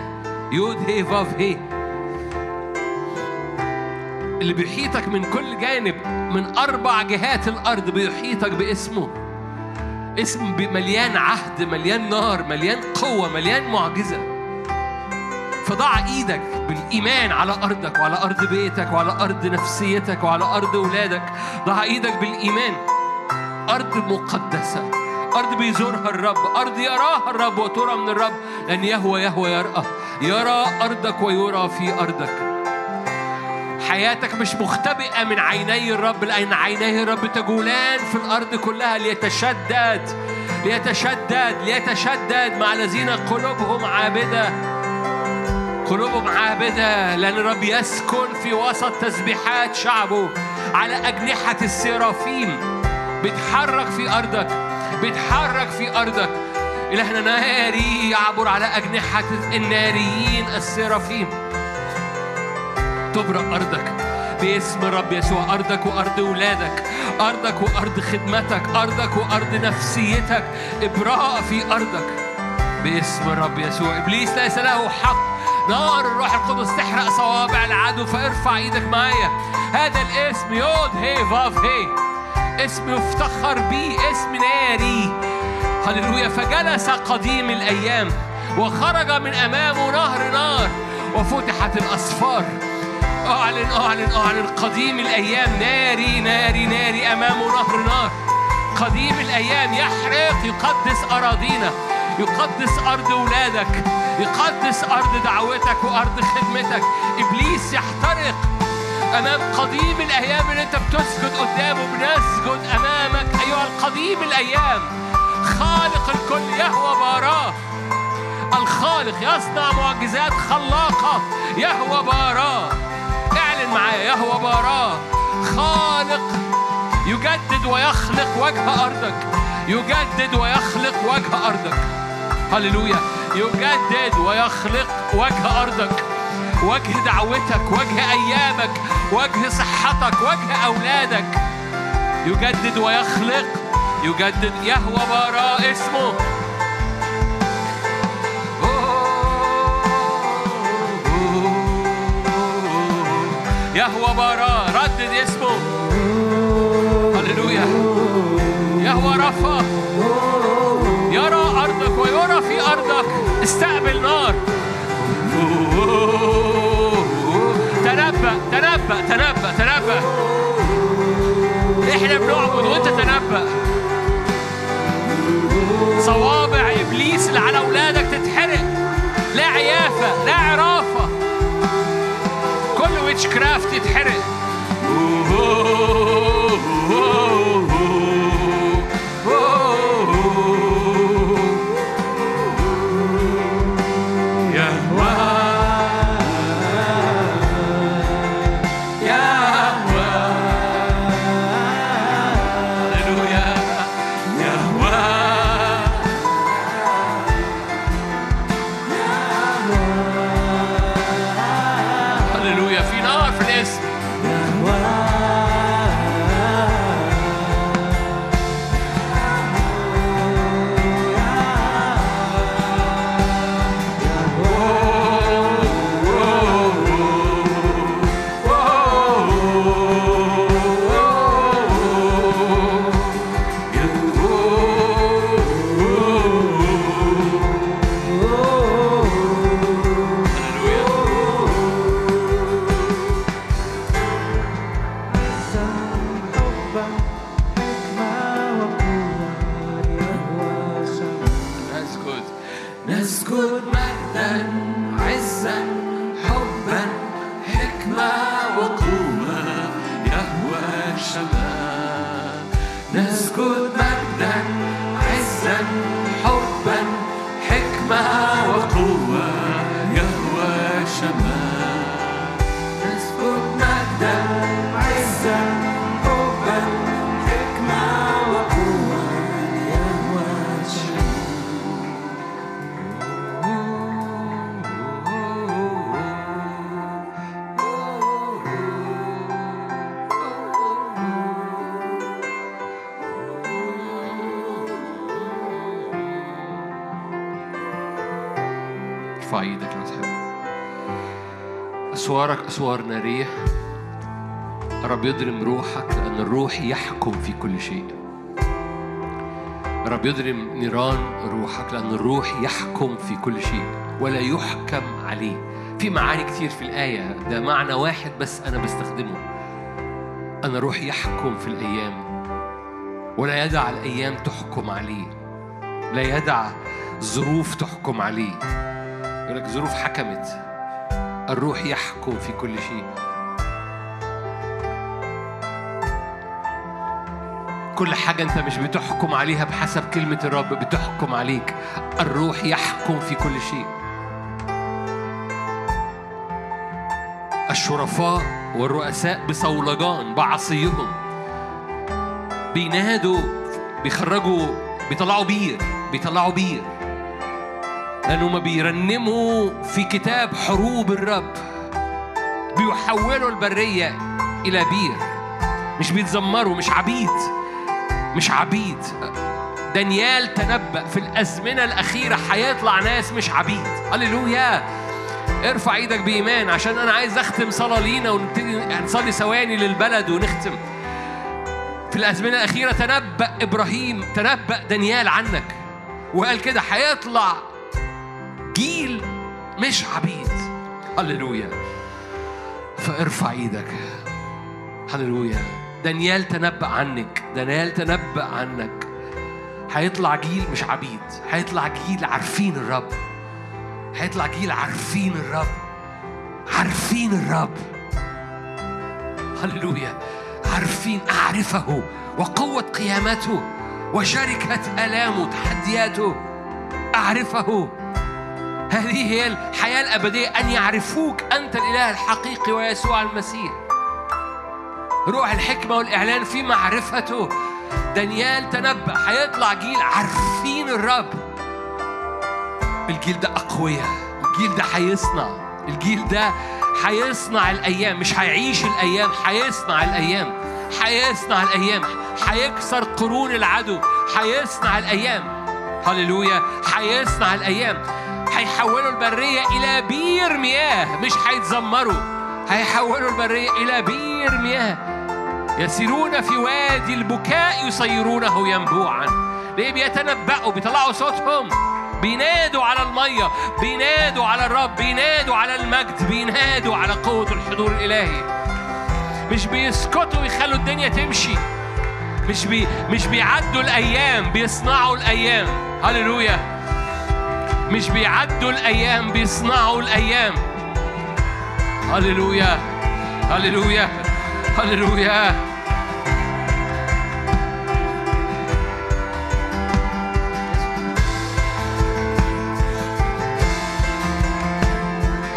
يود هي فاف هي. اللي بيحيطك من كل جانب من أربع جهات الأرض بيحيطك باسمه. اسم مليان عهد مليان نار مليان قوة مليان معجزة. فضع إيدك بالإيمان على أرضك وعلى أرض بيتك وعلى أرض نفسيتك وعلى أرض أولادك. ضع إيدك بالإيمان. أرض مقدسة. أرض بيزورها الرب. أرض يراها الرب وترى من الرب. لأن يهوى يهوى يرأى. يرى أرضك ويرى في أرضك. حياتك مش مختبئة من عيني الرب لأن عيني الرب تجولان في الأرض كلها ليتشدد ليتشدد ليتشدد مع الذين قلوبهم عابدة. قلوبهم عابدة لأن الرب يسكن في وسط تسبيحات شعبه على أجنحة السرافيم بيتحرك في أرضك بيتحرك في أرضك. إلهنا ناري يعبر على أجنحة الناريين السرافيم تبرأ أرضك. باسم الرب يسوع أرضك وأرض ولادك أرضك وأرض خدمتك أرضك وأرض نفسيتك. إبراء في أرضك. باسم الرب يسوع. إبليس ليس له حق. نار الروح القدس تحرق صوابع العدو فارفع إيدك معايا. هذا الاسم يود هي فاف هي. اسم يفتخر بيه اسم ناري. هللويا. فجلس قديم الأيام وخرج من أمامه نهر نار وفتحت الأسفار أعلن أعلن أعلن قديم الأيام. ناري ناري ناري أمامه نهر نار. قديم الأيام يحرق يقدس أراضينا. يقدس أرض ولادك. يقدس أرض دعوتك وأرض خدمتك. إبليس يحترق. أمام قديم الأيام اللي أنت بتسجد قدامه بنسجد أمامك. أيها القديم الأيام. خالق الكل يهوى باراه. الخالق يصنع معجزات خلاقة. يهوى باراه. معايا يهوى باراه. خالق يجدد ويخلق وجه أرضك. يجدد ويخلق وجه أرضك. هللويا. يجدد ويخلق وجه أرضك. وجه دعوتك وجه أيامك وجه صحتك وجه أولادك. يجدد ويخلق يجدد يهوى براء اسمه يهوى براء ردد اسمه هللويا. يهوى رفا. يرى أرضك ويرى في أرضك. استقبل نار. تنبأ تنبأ تنبأ تنبأ. إحنا بنعبد وأنت تنبأ. صوابع إبليس اللي على أولادك تتحرق. لا عيافة لا ويتش كرافت يتحرق اسوارك اسوار نارية. رب يضرم روحك لأن الروح يحكم في كل شيء. رب يضرم نيران روحك لأن الروح يحكم في كل شيء. ولا يحكم عليه. في معاني كتير في الآية. ده معنى واحد بس أنا بستخدمه. أن الروح يحكم في الأيام. ولا يدع الأيام تحكم عليه. لا يدع ظروف تحكم عليه. يقول لك ظروف حكمت. الروح يحكم في كل شيء. كل حاجة أنت مش بتحكم عليها بحسب كلمة الرب بتحكم عليك. الروح يحكم في كل شيء. الشرفاء والرؤساء بصولجان بعصيهم. بينادوا بيخرجوا بيطلعوا بير بيطلعوا بير. لأنه ما بيرنموا في كتاب حروب الرب. بيحولوا البرية إلى بير. مش بيتذمروا مش عبيد. مش عبيد. دانيال تنبأ في الأزمنة الأخيرة هيطلع ناس مش عبيد. هللويا. ارفع إيدك بإيمان عشان أنا عايز أختم صلاة لينا ونبتدي نصلي ثواني للبلد ونختم. في الأزمنة الأخيرة تنبأ إبراهيم تنبأ دانيال عنك. وقال كده هيطلع جيل مش عبيد. هللويا. فارفع إيدك. هللويا. دانيال تنبأ عنك. دانيال تنبأ عنك. هيطلع جيل مش عبيد. هيطلع جيل عارفين الرب. هيطلع جيل عارفين الرب. عارفين الرب. هللويا. عارفين أعرفه وقوة قيامته وشركة آلامه تحدياته أعرفه. هذه هي الحياة الأبدية أن يعرفوك أنت الإله الحقيقي ويسوع المسيح. روح الحكمة والإعلان في معرفته. دانيال تنبأ هيطلع جيل عارفين الرب. الجيل ده أقوياء الجيل ده هيصنع. الجيل ده هيصنع الأيام مش هيعيش الأيام هيصنع الأيام. هيصنع الأيام هيكسر قرون العدو هيصنع الأيام. هللويا هيصنع الأيام. هيحولوا البرية إلى بير مياه مش هيتذمروا هيحولوا البرية إلى بير مياه. يسيرون في وادي البكاء يصيرونه ينبوعا. ليه؟ بيتنبأوا بيطلعوا صوتهم. بينادوا على المية بينادوا على الرب بينادوا على المجد بينادوا على قوة الحضور الإلهي. مش بيسكتوا ويخلوا الدنيا تمشي. مش بي مش بيعدوا الأيام بيصنعوا الأيام. هللويا. مش بيعدوا الأيام بيصنعوا الأيام. هللويا هللويا هللويا.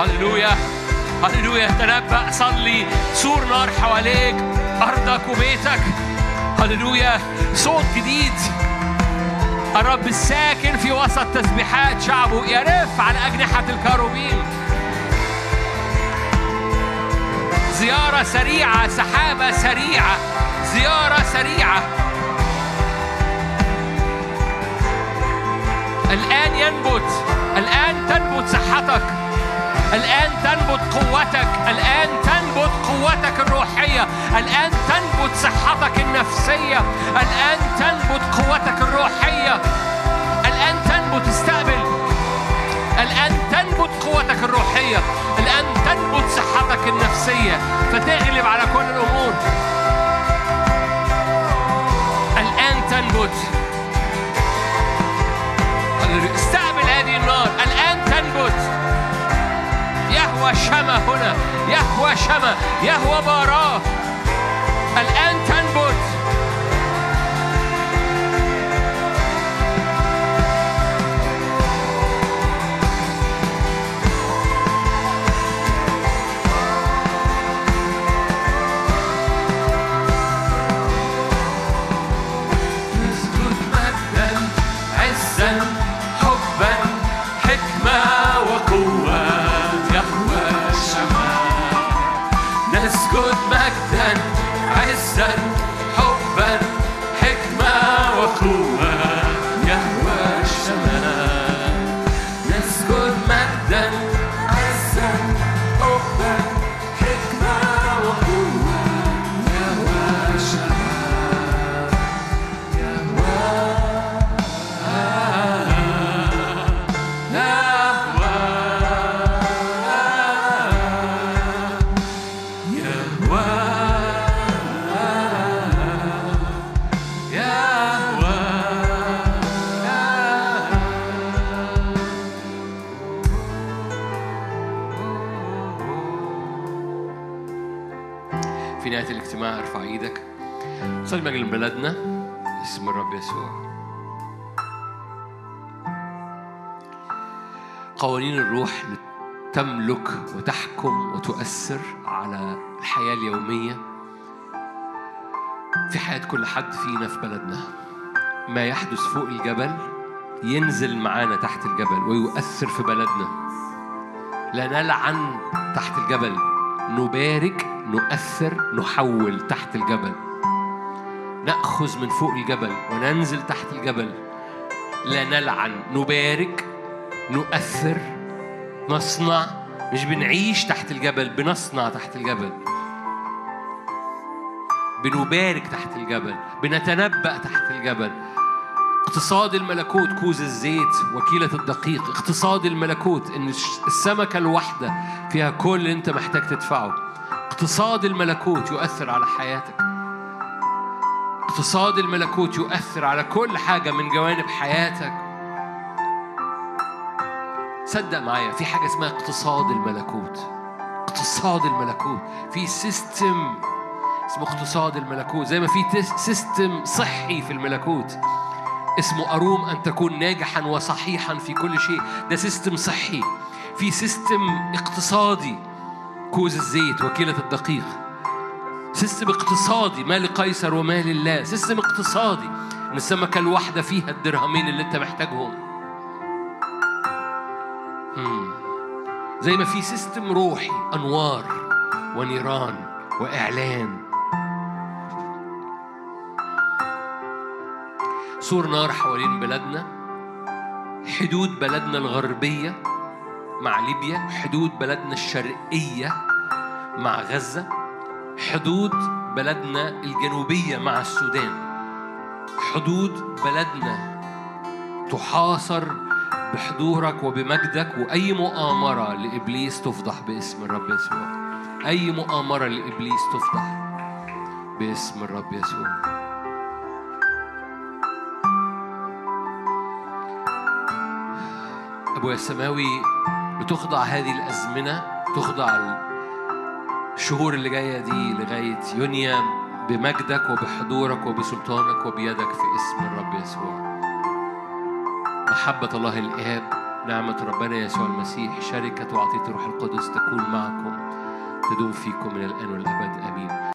هللويا هللويا. تنبأ صلي. سور نار حواليك أرضك وبيتك. هللويا. صوت جديد. الرب الساكن في وسط تسبيحات شعبه يرف على أجنحة الكروبيم زيارة سريعة سحابة سريعة زيارة سريعة. الآن ينبت الآن تنبت صحتك الآن تنبت قوتك الآن تنبت قوتك الروحية. الآن تنبت صحتك النفسية. الآن تنبت قوتك الروحية. الآن تنبت استقبل. الآن تنبت قوتك الروحية. الآن تنبت صحتك النفسية. فتغلب على كل الأمور. الآن تنبت. استقبل هذه النار. الآن يهوى شمى هنا يهوى شمى يهوى باراه. الآن بلدنا. باسم الرب يسوع. قوانين الروح تملك وتحكم وتؤثر على الحياة اليومية. في حياة كل حد فينا في بلدنا. ما يحدث فوق الجبل ينزل معانا تحت الجبل ويؤثر في بلدنا. لا نلعن تحت الجبل. نبارك نؤثر نحول تحت الجبل. نأخذ من فوق الجبل وننزل تحت الجبل. لا نلعن نبارك نؤثر نصنع. مش بنعيش تحت الجبل بنصنع تحت الجبل. بنبارك تحت الجبل بنتنبأ تحت الجبل. اقتصاد الملكوت كوز الزيت وكيلة الدقيق. اقتصاد الملكوت إن السمكة الواحدة فيها كل اللي أنت محتاج تدفعه. اقتصاد الملكوت يؤثر على حياتك. اقتصاد الملكوت يؤثر على كل حاجة من جوانب حياتك. صدق معايا في حاجة اسمها اقتصاد الملكوت. اقتصاد الملكوت. في system اسمه اقتصاد الملكوت. زي ما في system صحي في الملكوت. اسمه أروم أن تكون ناجحا وصحيحا في كل شيء. ده system صحي. في system اقتصادي. كوز الزيت وكيلة الدقيق. system اقتصادي ما لقيصر وما لله. system اقتصادي. ان السمكة الواحدة فيها الدرهمين اللي انت محتاجهم. زي ما في system روحي أنوار ونيران وإعلان. سور نار حوالين بلادنا حدود بلدنا الغربية مع ليبيا. حدود بلدنا الشرقية مع غزة. حدود بلدنا الجنوبية مع السودان. حدود بلدنا تحاصر بحضورك وبمجدك وأي مؤامرة لإبليس تفضح باسم الرب يسوع. أي مؤامرة لإبليس تفضح باسم الرب يسوع. أبويا السماوي بتخضع هذه الأزمنة تخضع الشهور اللي جاية دي لغاية يونيو بمجدك وبحضورك وبسلطانك وبيدك في اسم الرب يسوع. محبة الله الآب نعمة ربنا يسوع المسيح شركة وعطية الروح القدس تكون معكم تدوم فيكم من الآن والأبد آمين.